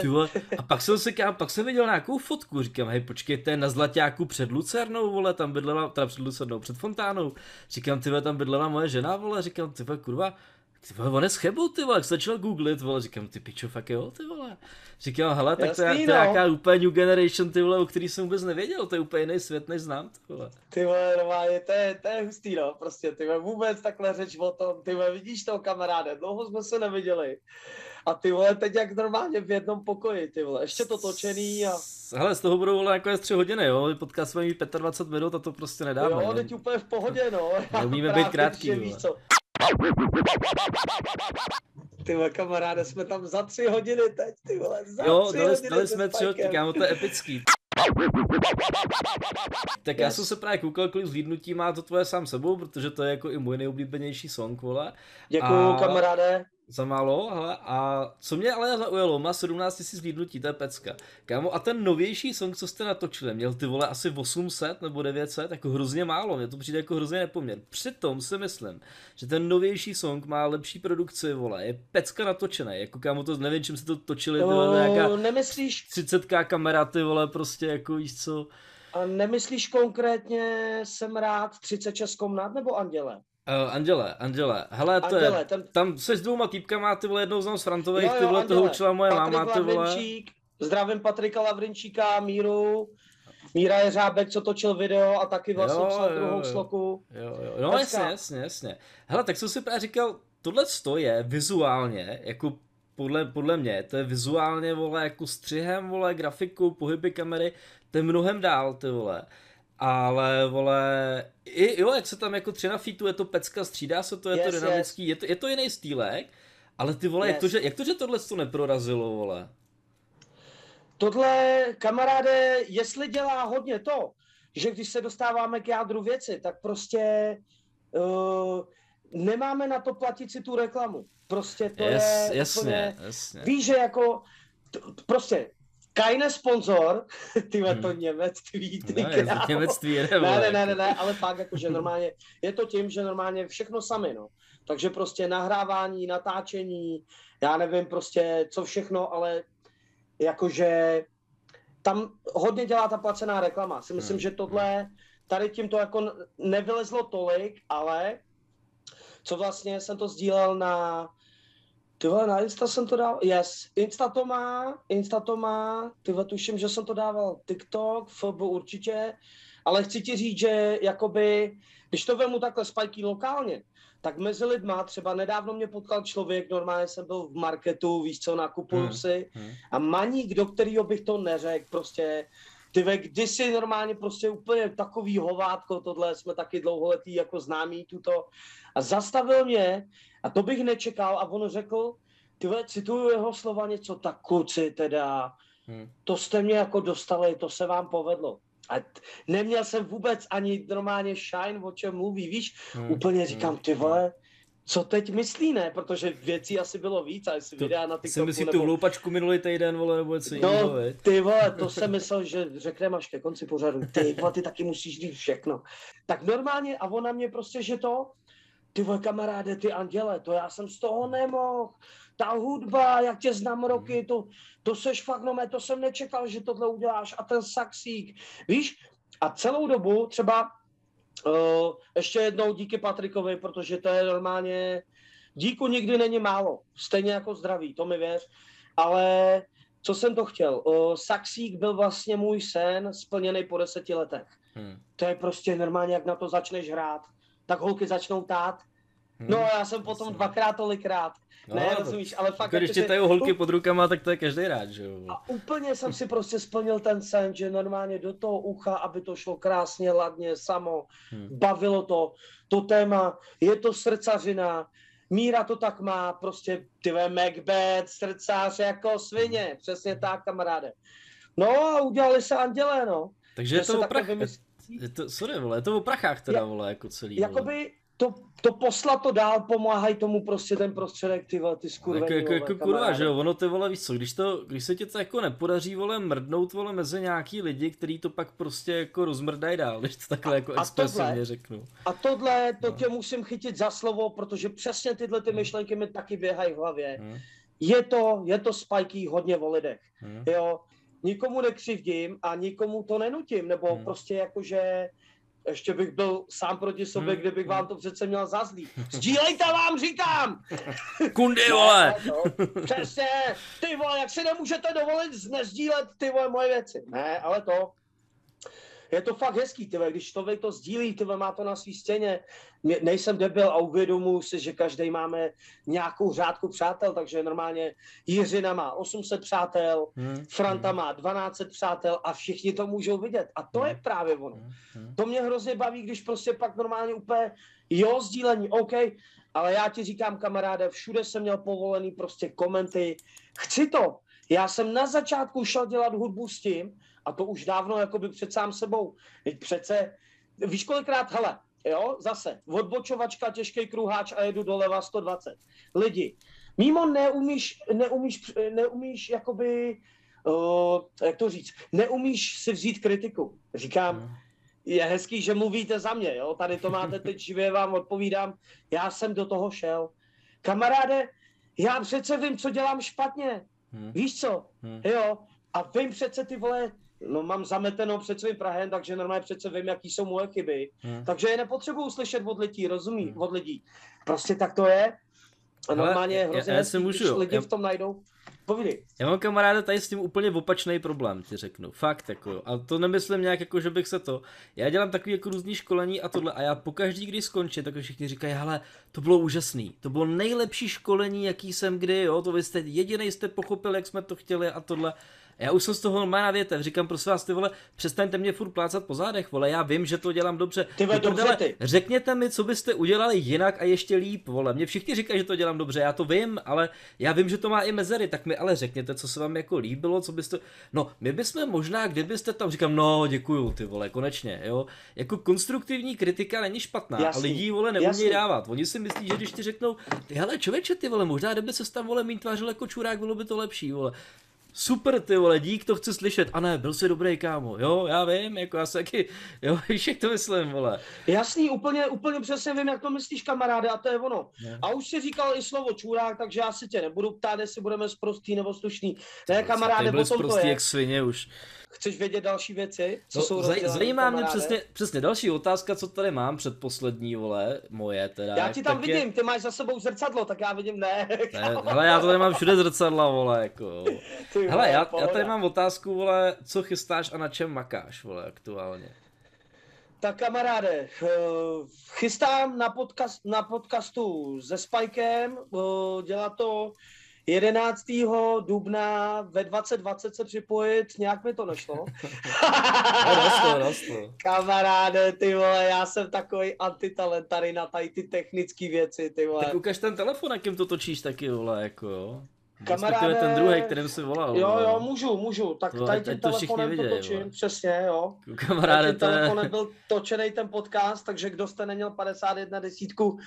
ty vole, a pak jsem si, kam, pak jsem viděl nějakou fotku, říkám, hej, počkejte, na Zlaťáku před Lucernou, vole, tam bydlela, teda před Lucernou, před Fontánou. Říkám, ty tam bydlela moje žena, vole, říkám, ty kurva, ty vole, on je schebou, ty vole, jak začal googlit, vole, říkám, ty pičo, fakt jo, ty vole. Říkám, hele, tak Jasný, to, je, to je no. nějaká úplně new generation, ty vole, o který jsem vůbec nevěděl, to je úplně jiný svět, než znám, ty vole. Ty vole, normálně, to je, to je hustý, no, prostě, ty vole, vůbec takhle řeč o tom, ty vole, vidíš toho kamaráde, dlouho jsme se neviděli. A ty vole, teď jak normálně v jednom pokoji, ty vole, ještě to točený a... Hele, z toho budou vole jako tři hodiny, jo, podcast jsme mít 25 minut a to prostě nedáme. Jo, teď úplně v pohodě, no. Neumíme být krátký, víš co. Ty vole, kamaráde, jsme tam za tři hodiny teď, ty vole, za jo, tři dali, hodiny dali jsme tři hodiny, kámo, to je epický. Tak yes. já jsem se právě koukal, kolik zhlídnutí má to tvoje sám sebou, protože to je jako i můj nejoblíbenější song, vole. Děkuju, a... kamaráde. Za málo, hele, a co mě ale zaujalo, má 17 000 zhlídnutí, to je pecka. Kámo, a ten novější song, co jste natočili, měl ty vole asi 800 nebo 900, jako hrozně málo, mě to přijde jako hrozně nepoměr. Přitom si myslím, že ten novější song má lepší produkci, vole, je pecka natočený, jako kámo, to nevím, čím se to točili, ty vole, nějaká nemyslíš... 30k kamera, ty vole, prostě jako víš co. A nemyslíš konkrétně jsem rád 36 komnat nebo Anděle? Uh, Anděle, Anděle, hele, to Anděle, je, ten... tam se s dvouma týpkama, ty vole, jednou znám z Frantových, jo, jo, ty vole, toho učila moje Patrik máma, ty vole. Zdravím Patrika Lavrinčíka, Míru, Míra je řábek, co točil video a taky vlastně jo, psal jo, druhou jo. sloku. Jo, jo, no Dneska. jasně, jasně, jasně. Hele, tak jsem si právě říkal, tohle je vizuálně, jako podle, podle mě, to je vizuálně, vole, jako střihem, vole, grafikou, pohyby kamery, to je mnohem dál, ty vole. Ale vole, i, jo, jak se tam jako tři na feetu, je to pecka, střídá se to, je yes, to dynamický, yes. je, to, je to jiný stýlek, ale ty vole, yes. jak, to, že, jak to, že tohle to neprorazilo, vole? Tohle, kamaráde, jestli dělá hodně to, že když se dostáváme k jádru věci, tak prostě uh, nemáme na to platit si tu reklamu. Prostě to yes, je jasně, úplně, jasně. Víš, že jako, t, prostě Kajne sponzor, ty hmm. to němectví, ty no, je němectví ne, ne, ne, ne, ne, ale fakt jakože normálně, je to tím, že normálně všechno sami, no. Takže prostě nahrávání, natáčení, já nevím prostě co všechno, ale jakože tam hodně dělá ta placená reklama. Si myslím, hmm. že tohle, tady tím to jako nevylezlo tolik, ale co vlastně jsem to sdílel na ty vole, na Insta jsem to dával, yes, Insta to má, Insta to má, ty vole, tuším, že jsem to dával TikTok, FB určitě, ale chci ti říct, že jakoby, když to vemu takhle spajky lokálně, tak mezi lidma, třeba nedávno mě potkal člověk, normálně jsem byl v marketu, víš co, nakupuju hmm. si hmm. a maník, do kterého bych to neřekl, prostě ty ve, kdysi normálně prostě úplně takový hovátko, tohle jsme taky dlouholetý jako známý tuto a zastavil mě a to bych nečekal a on řekl, ty cituju jeho slova něco, tak kluci teda, hmm. to jste mě jako dostali, to se vám povedlo. A t- neměl jsem vůbec ani normálně shine, o čem mluví, víš, hmm. úplně říkám, hmm. ty vole, co teď myslí, ne? Protože věcí asi bylo víc, a jestli videa na TikToku, Jsem myslí nebo... tu hloupačku minulý týden, vole, nebo něco no, jiného, ty vole, to jsem myslel, že řekneme až ke konci pořadu. Ty vole, ty taky musíš říct všechno. Tak normálně, a ona mě prostě, že to, ty vole kamaráde, ty anděle, to já jsem z toho nemohl. Ta hudba, jak tě znám roky, to, to seš fakt, no mé, to jsem nečekal, že tohle uděláš a ten saxík, víš? A celou dobu třeba uh, ještě jednou díky Patrikovi, protože to je normálně, díku nikdy není málo, stejně jako zdraví, to mi věř, ale co jsem to chtěl, uh, saxík byl vlastně můj sen splněný po deseti letech. Hmm. To je prostě normálně, jak na to začneš hrát, tak holky začnou tát. Hmm. No já jsem potom dvakrát tolikrát. No, ne, rozumíš, ale fakt... Když ti tají holky pod rukama, tak to je každý rád, že jo? A úplně jsem si prostě splnil ten sen, že normálně do toho ucha, aby to šlo krásně, ladně, samo. Hmm. Bavilo to, to téma, je to srdcařina, Míra to tak má, prostě ty Macbeth, srdcář jako svině, hmm. přesně tak, kamaráde. No a udělali se andělé, no. Takže je to, oprach... je to, sorry, vole, je to o prachách teda, vole, jako celý. Jakoby, to, to poslat to dál, pomáhají tomu prostě ten prostředek, ty vole, ty skurvený, Jako, jako, jako kurva, že jo, ono ty vole, víš co, když, to, když se ti to jako nepodaří, vole, mrdnout, vole, mezi nějaký lidi, který to pak prostě jako rozmrdají dál, když to takhle jako a expresivně tohle, řeknu. A tohle, to no. tě musím chytit za slovo, protože přesně tyhle ty hmm. myšlenky mi taky běhají v hlavě. Hmm. Je to, je to spajký hodně o lidech, hmm. jo, nikomu nekřivdím a nikomu to nenutím, nebo hmm. prostě jakože ještě bych byl sám proti sobě, hmm. kdybych vám to přece měl zazlý. Sdílejte vám, říkám! Kundy, vole! No, přesně, ty vole, jak si nemůžete dovolit nezdílet ty vole moje věci. Ne, ale to, je to fakt hezký, tyve, když člověk to sdílí, tyve, má to na svý stěně. Nejsem debil a uvědomuji si, že každý máme nějakou řádku přátel, takže normálně Jiřina má 800 přátel, hmm. Franta hmm. má 1200 přátel a všichni to můžou vidět. A to hmm. je právě ono. Hmm. hmm. To mě hrozně baví, když prostě pak normálně úplně, jo, sdílení, OK, ale já ti říkám, kamaráde, všude jsem měl povolený prostě komenty. Chci to. Já jsem na začátku šel dělat hudbu s tím, a to už dávno jakoby před sám sebou. Teď přece, víš kolikrát, hele, jo, zase, odbočovačka, těžký kruháč a jedu doleva 120. Lidi, mimo neumíš, neumíš, neumíš jakoby, uh, jak to říct, neumíš si vzít kritiku. Říkám, hmm. je hezký, že mluvíte za mě, jo, tady to máte teď živě, vám odpovídám, já jsem do toho šel. Kamaráde, já přece vím, co dělám špatně. Hmm. Víš co? Hmm. Jo, a vím přece ty vole, no mám zameteno před svým Prahem, takže normálně přece vím, jaký jsou moje chyby. Hmm. Takže je nepotřebuju slyšet od lidí, rozumí, hmm. od lidí. Prostě tak to je. A normálně je hrozně já, já hezký, můžu, když lidi já... v tom najdou. Povídej. Já mám kamaráda tady s tím úplně opačný problém, ti řeknu. Fakt, jako. A to nemyslím nějak jako, že bych se to. Já dělám takový jako různý školení a tohle. A já pokaždý, když skončím, tak všichni říkají, hele, to bylo úžasný. To bylo nejlepší školení, jaký jsem kdy, jo. To vy jste jediný jste pochopil, jak jsme to chtěli a tohle. Já už jsem z toho má na větev, říkám prosím vás, ty vole, přestaňte mě furt plácat po zádech, vole, já vím, že to dělám dobře. Ty vole, dobře ty. Řekněte mi, co byste udělali jinak a ještě líp, vole. Mě všichni říkají, že to dělám dobře, já to vím, ale já vím, že to má i mezery, tak mi ale řekněte, co se vám jako líbilo, co byste, no, my bychom možná, kdybyste tam, říkám, no, děkuju, ty vole, konečně, jo. Jako konstruktivní kritika není špatná jasný, a lidi, vole, neumějí dávat. Oni si myslí, že když ti řeknou, ty hele, člověče, ty vole, možná kdyby se tam, vole, mít tvářil jako čurák, bylo by to lepší, vole super ty vole, dík, to chci slyšet. A ne, byl jsi dobrý kámo, jo, já vím, jako já se taky, jo, víš, jak to myslím, vole. Jasný, úplně, úplně přesně vím, jak to myslíš, kamaráde, a to je ono. Ne. A už si říkal i slovo čurák, takže já si tě nebudu ptát, jestli budeme sprostý nebo slušný. Ne, kamaráde, potom to je. jak svině už. Chceš vědět další věci? Co no, jsou zaj, zajímá mě přesně, přesně další otázka, co tady mám předposlední, vole, moje teda. Já ti tam vidím, je... ty máš za sebou zrcadlo, tak já vidím, ne. ne hele, já tady mám všude zrcadla, vole, jako. Ty, hele, já, já tady mám otázku, vole, co chystáš a na čem makáš, vole, aktuálně. Tak kamaráde, eh, chystám na, podcast, na podcastu se Spikem, eh, dělá to 11. dubna ve 2020 se připojit, nějak mi to nešlo. rostlo, rostlo. Kamaráde, ty vole, já jsem takový antitalent tady na tady ty technické věci, ty vole. Tak ukaž ten telefon, jakým to točíš taky, vole, jako jo. Kamaráde... ten druhý, kterým jsi volal. Jo, jo, můžu, můžu. Tak to, tady tím telefonem to točím, vole. přesně, jo. Kamaráde, tím telefonem byl točený ten podcast, takže kdo jste neměl 51 desítku,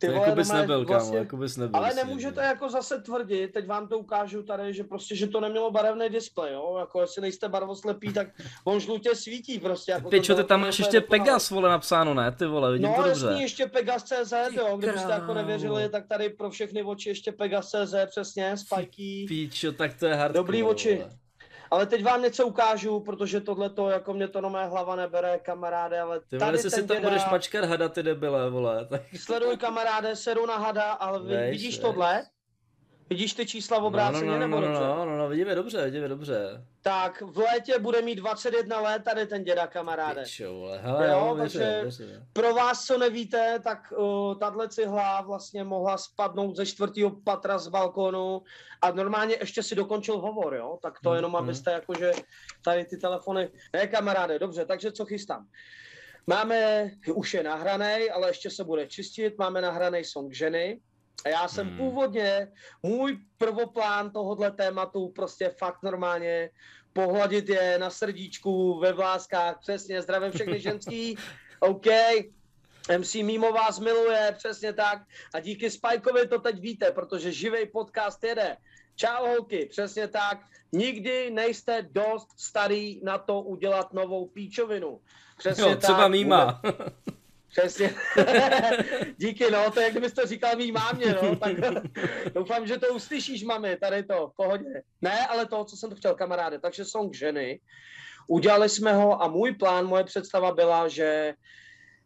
Ty to vole, jako bys nebyl, kámo, vlastně- jako bys nebyl. Ale nemůžete nebyl. jako zase tvrdit, teď vám to ukážu tady, že prostě, že to nemělo barevný displej, jo, jako jestli nejste barvoslepý, tak on žlutě svítí prostě. Jako Pičo, ty tam máš je ještě. Pegas, vole, napsáno, ne, ty vole, vidím No to jasný, dobře. ještě Pegas.cz, jo, kdybyste jako nevěřili, tak tady pro všechny oči ještě Pegas.cz, přesně, spajky. Píčo, tak to je hardcore, Dobrý oči. vole. Ale teď vám něco ukážu, protože tohle to jako mě to na mé hlava nebere, kamaráde, ale Ty tady ten si tam děda, budeš mačkat hada, ty debile, vole, tak sleduj kamaráde, sedu na hada, ale Veš, vidíš veš. tohle? Vidíš ty čísla v obráceně no, no, nebo no, no, dobře? no, no, no, vidíme dobře, vidíme dobře. Tak v létě bude mít 21 let tady ten děda, kamaráde. Pičo, vole, hele, Jo, jo, takže- věřím, věřím. Pro vás, co nevíte, tak uh, tahle cihla vlastně mohla spadnout ze čtvrtého patra z balkonu a normálně ještě si dokončil hovor, jo? Tak to Mhm, jenom, mhm. abyste jakože tady ty telefony... Ne, kamaráde, dobře, takže co chystám? Máme, už je nahranej, ale ještě se bude čistit, máme nahranej song ženy. A já jsem Hmm. původně, můj prvoplán tohohle tématu prostě fakt normálně pohladit je na srdíčku, ve vláskách, přesně, zdravím všechny ženský, OK, MC Mimo vás miluje, přesně tak. A díky Spajkovi to teď víte, protože živý podcast jede. Čau holky, přesně tak. Nikdy nejste dost starý na to udělat novou píčovinu. Přesně Jo, třeba tak. mýma. Přesně. Díky, no, to je, jak kdybyste říkal mý mámě, no, tak doufám, že to uslyšíš, mami, tady to, v pohodě. Ne, ale to, co jsem to chtěl, kamaráde, takže song ženy, udělali jsme ho a můj plán, moje představa byla, že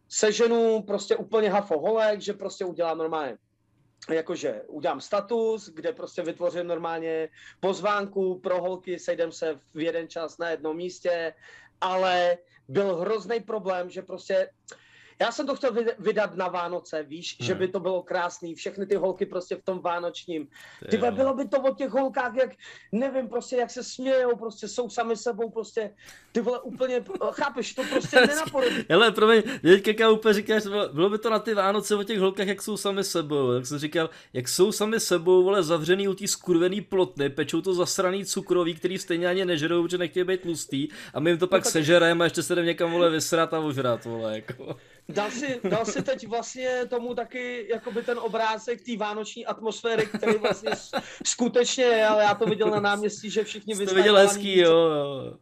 seženu prostě úplně hafo holek, že prostě udělám normálně jakože udělám status, kde prostě vytvořím normálně pozvánku pro holky, sejdem se v jeden čas na jednom místě, ale byl hrozný problém, že prostě já jsem to chtěl vyd- vydat na Vánoce, víš, hmm. že by to bylo krásný, všechny ty holky prostě v tom vánočním. Ty bylo by to o těch holkách, jak, nevím, prostě jak se smějou, prostě jsou sami sebou, prostě, ty vole, úplně, chápeš, to prostě nenapodobí. Hele, promiň, mě teďka kámo úplně říkáš, bylo by to na ty Vánoce o těch holkách, jak jsou sami sebou, jak jsem říkal, jak jsou sami sebou, vole, zavřený u té skurvený plotny, pečou to zasraný cukroví, který stejně ani nežerou, protože nechtějí být tlustý, a my jim to pak tak- sežereme a ještě se jdem někam, vole, vysrat a ožrat, vole, jako. Dal si, dal si teď vlastně tomu taky jakoby ten obrázek té vánoční atmosféry, který vlastně skutečně je, ale já to viděl na náměstí, že všichni to viděl hezký, jo, jo.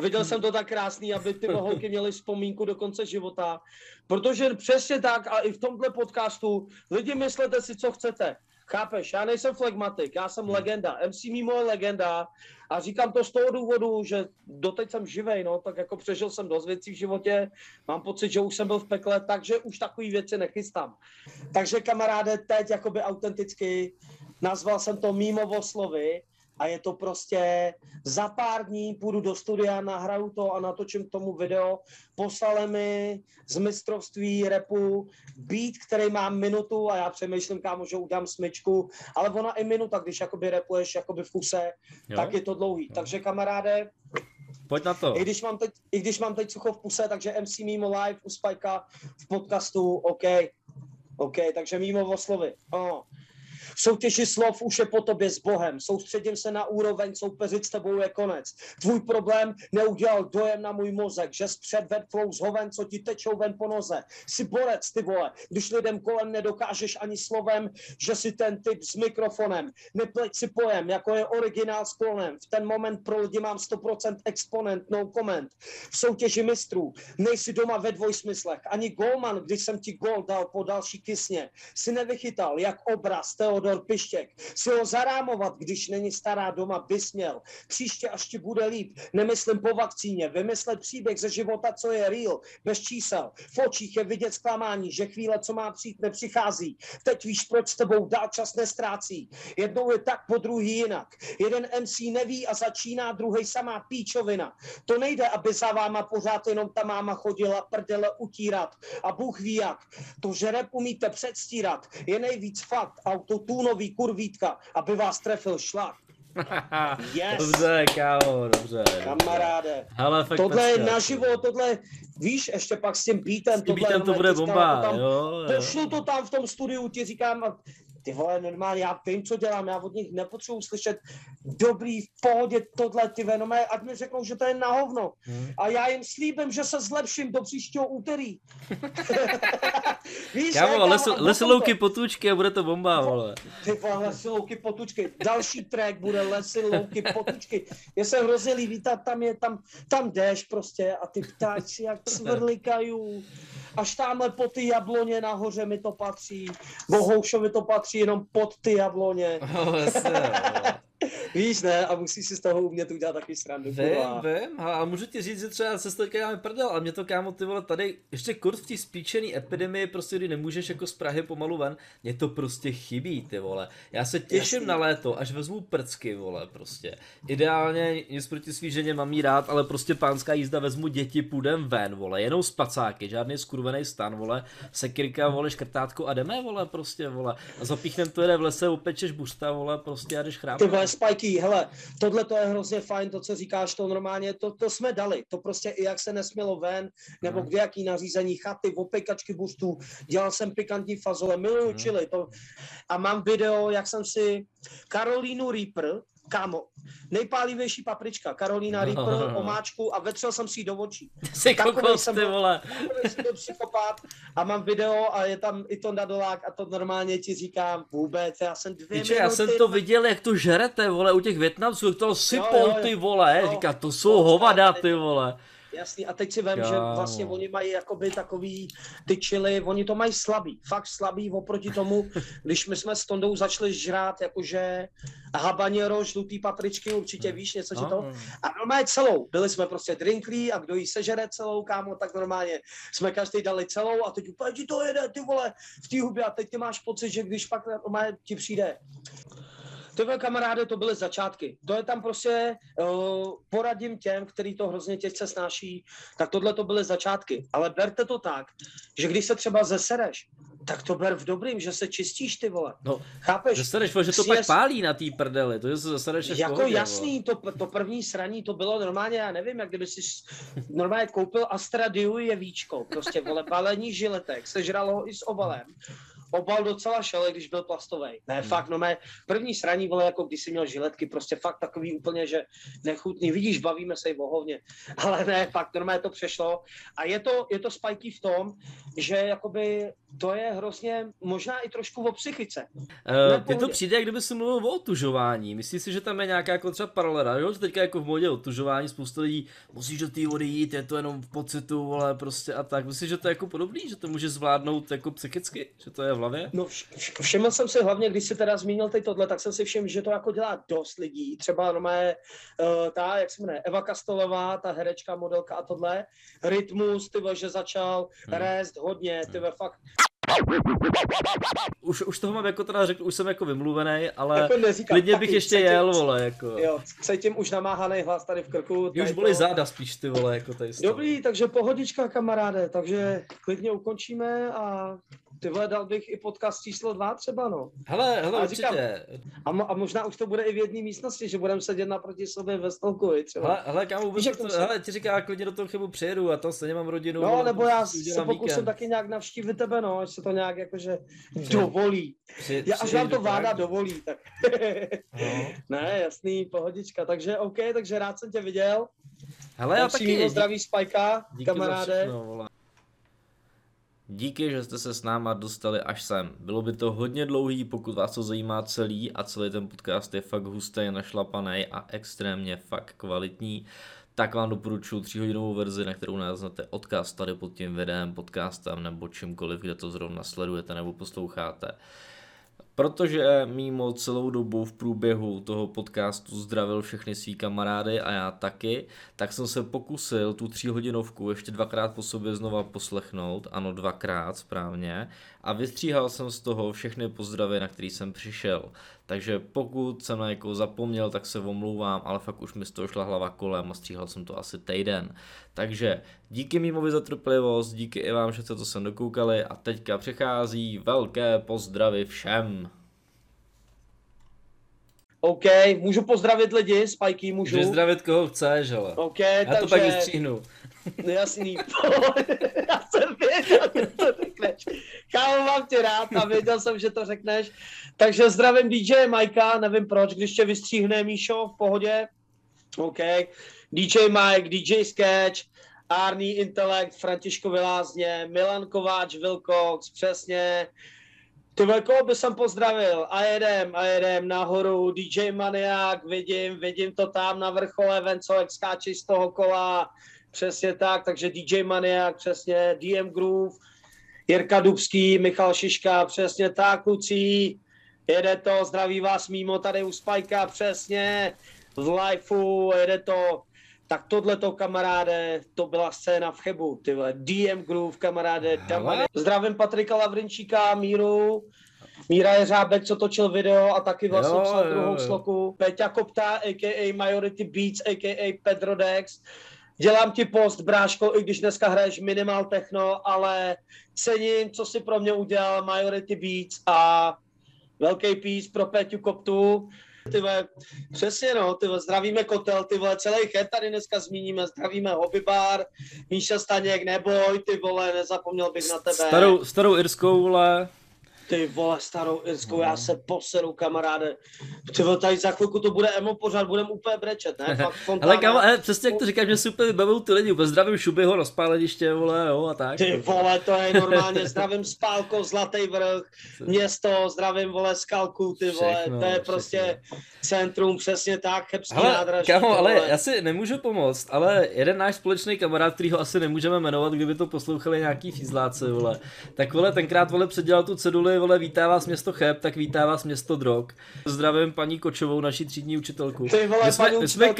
Viděl jsem to tak krásný, aby ty holky měly vzpomínku do konce života. Protože přesně tak a i v tomhle podcastu lidi myslete si, co chcete. Chápeš, já nejsem flegmatik, já jsem legenda. MC Mimo je legenda a říkám to z toho důvodu, že doteď jsem živej, no, tak jako přežil jsem dost věcí v životě, mám pocit, že už jsem byl v pekle, takže už takový věci nechystám. Takže kamaráde, teď jakoby autenticky nazval jsem to Mimovo slovy a je to prostě za pár dní půjdu do studia, nahraju to a natočím k tomu video. Poslali mi z mistrovství repu beat, který má minutu a já přemýšlím, kámo, že udělám smyčku, ale ona i minuta, když jakoby repuješ jakoby v kuse, jo? tak je to dlouhý. Jo. Takže kamaráde, Pojď na to. i když mám teď, i když mám teď sucho v puse, takže MC Mimo live u Spajka v podcastu, OK. OK, takže Mimo oslovy. Oh. V soutěži slov už je po tobě s Bohem. Soustředím se na úroveň, soupeřit s tebou je konec. Tvůj problém neudělal dojem na můj mozek, že předved flow z hoven, co ti tečou ven po noze. Jsi borec, ty vole, když lidem kolem nedokážeš ani slovem, že si ten typ s mikrofonem. Nepleť si pojem, jako je originál s klonem. V ten moment pro lidi mám 100% exponent, no comment. V soutěži mistrů nejsi doma ve dvojsmyslech. Ani golman, když jsem ti gol dal po další kysně, si nevychytal jak obraz Teodor Pištěk. Si ho zarámovat, když není stará doma, bys měl. Příště, až ti bude líp, nemyslím po vakcíně, vymyslet příběh ze života, co je real, bez čísel. V očích je vidět zklamání, že chvíle, co má přijít, nepřichází. Teď víš, proč s tebou dál čas nestrácí. Jednou je tak, po druhý jinak. Jeden MC neví a začíná, druhý samá píčovina. To nejde, aby za váma pořád jenom ta máma chodila prdele utírat. A Bůh ví jak. To, že rap umíte předstírat, je nejvíc fakt autotunový kurvítka, aby vás trefil šlak. Yes, Dobře, kámo, dobře. kamaráde. Hele, fakt Tohle je naživo, tohle, víš, ještě pak s tím beatem. S tím tohle beatem to bude bomba, tam- jo, jo. Pošlu to tam v tom studiu, ti říkám, ty vole, normálně, já vím, co dělám, já od nich nepotřebuji slyšet dobrý, v pohodě, tohle, ty no ať mi řeknou, že to je na hovno. Hmm. A já jim slíbím, že se zlepším do příštího úterý. Víš, kámo, les, lesilouky potůčky a bude to bomba, vole. Ty vole, lesilouky potůčky. Další track bude lesilouky potůčky. Je se hrozně líbí, tam je, tam, tam jdeš prostě a ty ptáci jak svrlikají. Až tamhle po ty jabloně nahoře mi to patří. Bohoušovi to patří jenom pod ty jabloně. Oh, Víš, ne? A musíš si z toho umět udělat takový srandu. Vím, kurva. vím. A můžu ti říct, že třeba se teďka děláme prdel, a mě to kámo ty vole tady, ještě kurz v té spíčený epidemii, prostě kdy nemůžeš jako z Prahy pomalu ven, mě to prostě chybí, ty vole. Já se těším Jasný. na léto, až vezmu prcky, vole, prostě. Ideálně nic proti svý ženě mám jí rád, ale prostě pánská jízda vezmu děti, půjdem ven, vole, jenom spacáky, žádný skurvený stan, vole, sekirka, vole, škrtátko a jdeme, vole, prostě, vole. A zapíchnem to jede v lese, upečeš busta, vole, prostě a jdeš chrápat spajky, hele, tohle to je hrozně fajn, to, co říkáš, to normálně, to, to jsme dali, to prostě i jak se nesmělo ven, nebo kde jaký nařízení, chaty, opekačky bustů, dělal jsem pikantní fazole, miluju mm. čili to, a mám video, jak jsem si Karolínu Reaper, kámo, nejpálivější paprička, Karolina no. Reaper, omáčku a vetřel jsem si ji do očí. Jsi kokos, ty vole. jsem byl psychopat a mám video a je tam i Tonda Dolák a to normálně ti říkám vůbec, já jsem dvě Víče, minuty... já jsem to viděl, jak to žerete, vole, u těch Větnamců, jak to sypou, ty vole, jo, říká, to jsou hovada, ty vole. Jasný, a teď si vím, že vlastně oni mají jakoby takový ty čily, oni to mají slabý, fakt slabý oproti tomu, když my jsme s Tondou začali žrát jakože habanero, žlutý papričky, určitě víš něco no, to. A normálně celou, byli jsme prostě drinklí a kdo jí sežere celou, kámo, tak normálně jsme každý dali celou a teď úplně ti to jede, ty vole, v té hubě. A teď ty máš pocit, že když pak normálně ti přijde Tyhle kamaráde, to byly začátky. To je tam prostě, uh, poradím těm, který to hrozně těžce snáší, tak tohle to byly začátky. Ale berte to tak, že když se třeba zesereš, tak to ber v dobrým, že se čistíš ty vole. No, Chápeš? Zesereš, že to pak pálí na té prdeli, to je se zesereš Jako pohodě, jasný, to, to první sraní, to bylo normálně, já nevím, jak kdyby si normálně koupil Astra Diu je víčko, prostě vole, balení žiletek, sežral ho i s obalem obal docela šel, když byl plastový. Ne, hmm. fakt, no mé první sraní, vole, jako když jsi měl žiletky, prostě fakt takový úplně, že nechutný. Vidíš, bavíme se i o hovně. Ale ne, fakt, normálně to přešlo. A je to, je to spajky v tom, že jakoby to je hrozně, možná i trošku o psychice. Uh, Mně to přijde, jak kdyby se mluvil o otužování. Myslíš si, že tam je nějaká jako třeba paralela, jo? Že teďka jako v modě otužování spousta lidí musíš do té vody jít, je to jenom v pocitu, vole, prostě a tak. Myslíš, že to je jako podobný, že to může zvládnout jako psychicky, že to je v hlavě? No všiml jsem si hlavně, když si teda zmínil teď tohle, tak jsem si všiml, že to jako dělá dost lidí. Třeba no mé, uh, ta, jak se jmenuje, Eva Kastolová, ta herečka, modelka a tohle. Rytmus, ty že začal hmm. rést hodně, ty hmm. fakt už, už toho mám jako teda řekl, už jsem jako vymluvený, ale jako klidně bych ještě cítím, jel, vole, jako. Jo, cítím už namáhaný hlas tady v krku. Už byly to... záda spíš, ty vole, jako tady. Dobrý, takže pohodička, kamaráde, takže klidně ukončíme a ty vole, dal bych i podcast číslo dva třeba, no. Hele, hele, a určitě. Říkám, a, mo, a, možná už to bude i v jedné místnosti, že budeme sedět naproti sobě ve stolku, třeba. Hele, hele kámo, Víš, to, se... hele, ti říká, klidně do toho chybu přijedu a to se nemám rodinu. No, nebo já se pokusím taky nějak navštívit tebe, no, až se to nějak jakože dovolí. Při, já, až vám to vláda dovolí, tak. no. ne, jasný, pohodička, takže OK, takže rád jsem tě viděl. Hele, já taky. Zdraví Spajka, kamaráde. Všechno, Díky, že jste se s náma dostali až sem. Bylo by to hodně dlouhý, pokud vás to zajímá celý a celý ten podcast je fakt hustý, našlapaný a extrémně fakt kvalitní, tak vám doporučuji 3 hodinovou verzi, na kterou naleznete odkaz tady pod tím videem, podcastem nebo čímkoliv, kde to zrovna sledujete nebo posloucháte. Protože mimo celou dobu v průběhu toho podcastu zdravil všechny svý kamarády a já taky, tak jsem se pokusil tu tříhodinovku ještě dvakrát po sobě znova poslechnout, ano dvakrát správně, a vystříhal jsem z toho všechny pozdravy, na který jsem přišel. Takže pokud jsem na někoho zapomněl, tak se omlouvám, ale fakt už mi z toho šla hlava kolem a stříhal jsem to asi týden. Takže díky Mímovi za trpělivost, díky i vám, že jste to sem dokoukali a teďka přichází velké pozdravy všem. OK, můžu pozdravit lidi, Spajky, můžu. Můžeš zdravit koho chceš, ale. OK, Já takže... to pak vystříhnu. No jasný, já jsem věděl, že to řekneš. Kámo, mám tě rád. a věděl jsem, že to řekneš. Takže zdravím DJ Majka, nevím proč, když tě vystříhne Míšo v pohodě. OK. DJ Mike, DJ Sketch, Arný Intelekt, Františko Vylázně, Milan Kováč, Wilcox, přesně. Ty velkou by jsem pozdravil? A jedem, a jedem nahoru, DJ Maniak, vidím, vidím to tam na vrchole, Venco, jak skáče z toho kola, přesně tak, takže DJ Maniak, přesně, DM Groove, Jirka Dubský, Michal Šiška, přesně tak, kluci, jede to, zdraví vás mimo tady u Spajka, přesně, z liveu, jede to, tak tohle to kamaráde, to byla scéna v Chebu, ty vole, DM Groove, kamaráde, Damane. Zdravím Patrika Lavrinčíka, Míru, Míra je řábek, co točil video a taky vlastně Jo, psal jo, druhou jo. sloku. Peťa Kopta, a.k.a. Majority Beats, a.k.a. Pedro Dex. Dělám ti post, bráško, i když dneska hraješ minimal techno, ale cením, co si pro mě udělal Majority Beats a velký peace pro Peťu Koptu. Ty přesně no, ty zdravíme Kotel, ty vole, celý chat tady dneska zmíníme, zdravíme Hobby Bar, Míša Staněk, neboj, ty vole, nezapomněl bych na tebe. Starou, starou irskou, vole. Ty vole, starou Irskou, já se poseru, kamaráde. Ty vole, tady za chvilku to bude emo pořád, budem úplně brečet, ne? Fakt fontána. Ale kámo, ale přesně jak to říkáš, mě super vybavují ty lidi, úplně zdravím Šubyho, rozpáleniště, vole, jo, a tak. Ty vole, to je normálně, zdravím Spálko, Zlatý vrch, město, zdravím, vole, Skalku, ty vole, Všechno, to je všechno. prostě centrum, přesně tak, Chebský Ale, nádraží. kámo, ale vole. já si nemůžu pomoct, ale jeden náš společný kamarád, který ho asi nemůžeme jmenovat, kdyby to poslouchali nějaký fízláci, vole, tak vole, tenkrát, vole, předělal tu ceduli, vole, vítá vás město Cheb, tak vítá vás město Drog. Zdravím paní Kočovou, naší třídní učitelku. Ty vole, my jsme, paní my jsme jeli,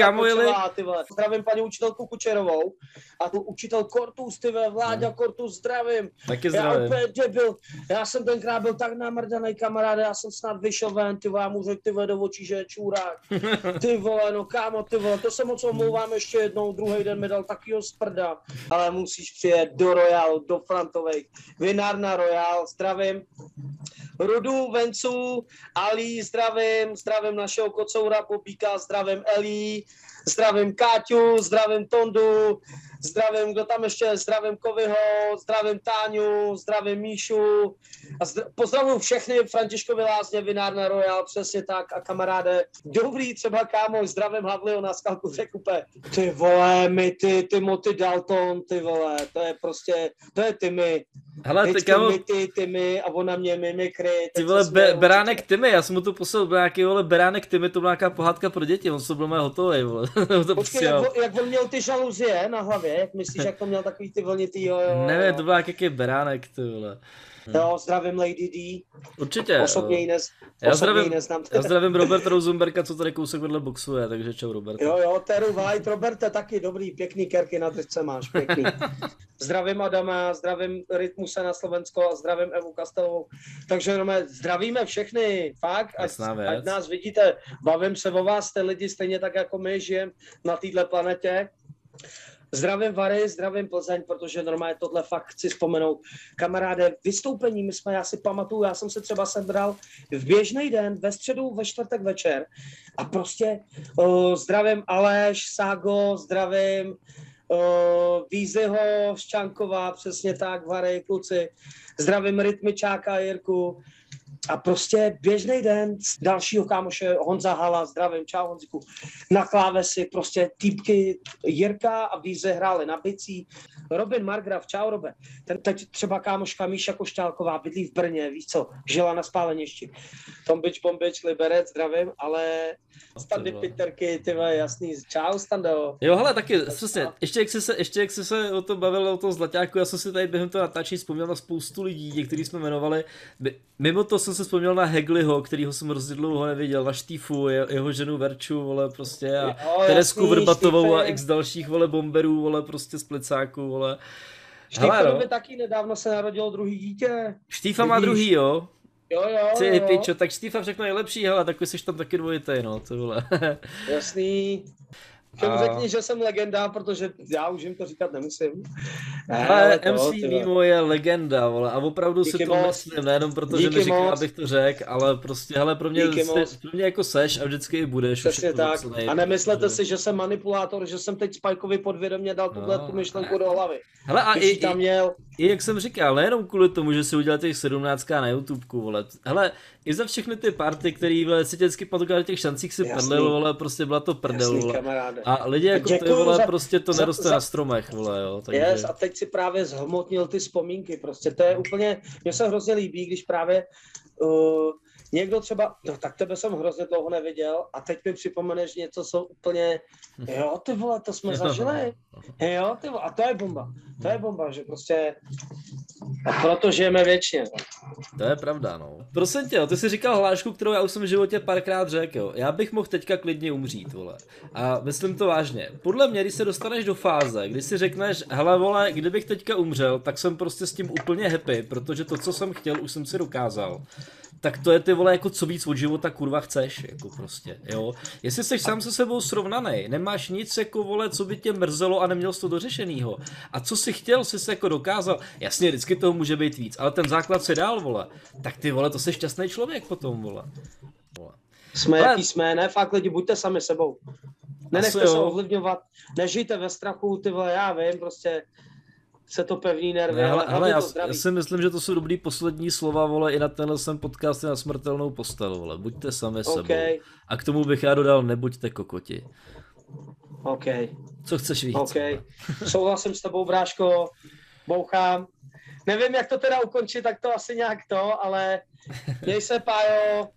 Kočová, ty vole. Zdravím paní učitelku Kučerovou a tu učitel Kortus, ty vole, Vláďa Kortus, zdravím. taky Já zdravím. úplně debil. Já jsem tenkrát byl tak namrdaný kamaráde, já jsem snad vyšel ven, ty vole, já mu řekl, ty vole, do očí, že je čůrák. Ty vole, no kámo, ty vole, to se moc omlouvám ještě jednou, druhý den mi dal takýho sprda, ale musíš přijet do Royal, do Frantovej. Vinárna Royal, zdravím. Rudu, Vencu, Ali, zdravím, zdravím našeho kocoura Popíka, zdravím Eli, zdravím Káťu, zdravím Tondu, zdravím, kdo tam ještě, je? zdravím Kovyho, zdravím Táňu, zdravím Míšu a zdra- pozdravuju všechny Františkovi Lázně, Vinárna Royal, přesně tak a kamaráde, dobrý třeba kámo, zdravím Havlio na skalku Řekupe. Ty vole, my ty, Timothy Dalton, ty vole, to je prostě, to je Timmy. Hele, ty kámo, my ty, Timmy a ona mě mimikry. ty vole, be, beránek Timmy, já jsem mu to poslal, byl nějaký, vole, beránek Timmy, to byla nějaká pohádka pro děti, on se byl mé hotový, vole, to Počkej, posílal. jak, jak on měl ty žaluzie na hlavě, jak myslíš, jak to měl takový ty vlnitý, jo, jo, jo. Nevím, to byl nějaký beránek, ty vole. Jo, zdravím Lady D, Určitě. osobně ji, nez, Já osobně ji zdravím, neznám. já zdravím Roberta Rosenberga, co tady kousek vedle boxuje, takže čau Robert. Jo, jo, Teru White, Roberte, taky dobrý, pěkný kerky na držce máš, pěkný. Zdravím Adama, zdravím Rytmuse na Slovensko a zdravím Evu Kastelovou. Takže no, zdravíme všechny, fakt, ať, ať nás vidíte, bavím se o vás, jste lidi stejně tak jako my žijeme na této planetě. Zdravím Vary, zdravím Plzeň, protože normálně tohle fakt chci vzpomenout. Kamaráde, vystoupení, my jsme, já si pamatuju, já jsem se třeba sebral v běžný den, ve středu, ve čtvrtek večer. A prostě uh, zdravím Aleš, Ságo, zdravím uh, Vízeho, Ščánkova, přesně tak, Vary, kluci, zdravím Rytmičáka Jirku, a prostě běžný den z dalšího kámoše Honza Hala, zdravím, čau Honziku, na klávesi prostě týpky Jirka a Víze hráli na bicí, Robin Margraf, čau Robe, ten teď třeba kámoška Míša Košťálková bydlí v Brně, víš co, žila na spáleništi, Tombič, Bombič, Liberec, zdravím, ale Standy vole. Piterky, ty jasný, čau Stando. Jo, hele, taky, přesně, ještě jak jsi se, ještě jak jsi se o tom bavil, o tom Zlaťáku, já jsem si tady během toho natáčení vzpomněl na spoustu lidí, některý jsme jmenovali, mimo to jsem se vzpomněl na Hegliho, kterýho jsem hrozně dlouho neviděl, na Štífu, je- jeho ženu Verču, vole, prostě, a Jo, Teresku jasný, Vrbatovou a Štýfe. x dalších, vole, bomberů, vole, prostě z plecáku, vole. Štíferovi no. taky nedávno se narodilo druhý dítě. Štífa má druhý, jo? Jo, jo, Ty jo. pičo, tak Štífa všechno nejlepší, hele, tak jsi tam taky dvojitý, no, to vole. Jasný. Všem a... řekni, že jsem legenda, protože já už jim to říkat nemusím. Ne, ale to, MC tyhle. Mimo je legenda, vole, a opravdu Díky si to moc. myslím, nejenom protože Díky mi říká, abych to řekl, ale prostě, hele, pro mě, jsi, pro mě jako seš a vždycky i budeš. Přesně tak. A nemyslete si, že jsem manipulátor, že jsem teď Spikeovi podvědomě dal tuhle no. tu myšlenku do hlavy. Hele, a i, tam měl... i, jak jsem říkal, nejenom kvůli tomu, že si udělal těch 17 na YouTubeku, vole. Hele, i za všechny ty party, který vole, si vždycky těch šancích si prdel, vole, prostě byla to prdel, Jasný, vole. Kamaráde. A lidi jako ty, vole, za, prostě to za, neroste za, na stromech, vole, jo. Takže... Yes, a teď si právě zhmotnil ty vzpomínky, prostě to je úplně, mně se hrozně líbí, když právě uh, někdo třeba, no tak tebe jsem hrozně dlouho neviděl a teď mi připomeneš něco, co úplně, jo ty vole, to jsme zažili, jo ty vole, a to je bomba, to je bomba, že prostě, a proto žijeme věčně. To je pravda, no. Prosím tě, ty jsi říkal hlášku, kterou já už jsem v životě párkrát řekl, jo. Já bych mohl teďka klidně umřít, vole. A myslím to vážně. Podle mě, když se dostaneš do fáze, kdy si řekneš, hele vole, kdybych teďka umřel, tak jsem prostě s tím úplně happy, protože to, co jsem chtěl, už jsem si dokázal tak to je ty vole jako co víc od života kurva chceš, jako prostě, jo. Jestli jsi sám se sebou srovnaný, nemáš nic jako vole, co by tě mrzelo a neměl jsi to dořešenýho. A co si chtěl, jsi se jako dokázal, jasně, vždycky toho může být víc, ale ten základ se dál, vole, tak ty vole, to jsi šťastný člověk potom, vole. vole. Jsme ale... jaký jsme, ne, fakt lidi, buďte sami sebou. Nenechte se ovlivňovat, nežijte ve strachu, ty vole, já vím, prostě se to pevný nervy, ne, ale, ale já, já, si myslím, že to jsou dobrý poslední slova, vole, i na tenhle jsem podcast na smrtelnou postel, vole, buďte sami okay. sebou. A k tomu bych já dodal, nebuďte kokoti. OK. Co chceš víc? OK. Souhlasím s tebou, bráško, bouchám. Nevím, jak to teda ukončit, tak to asi nějak to, ale měj se, Pájo.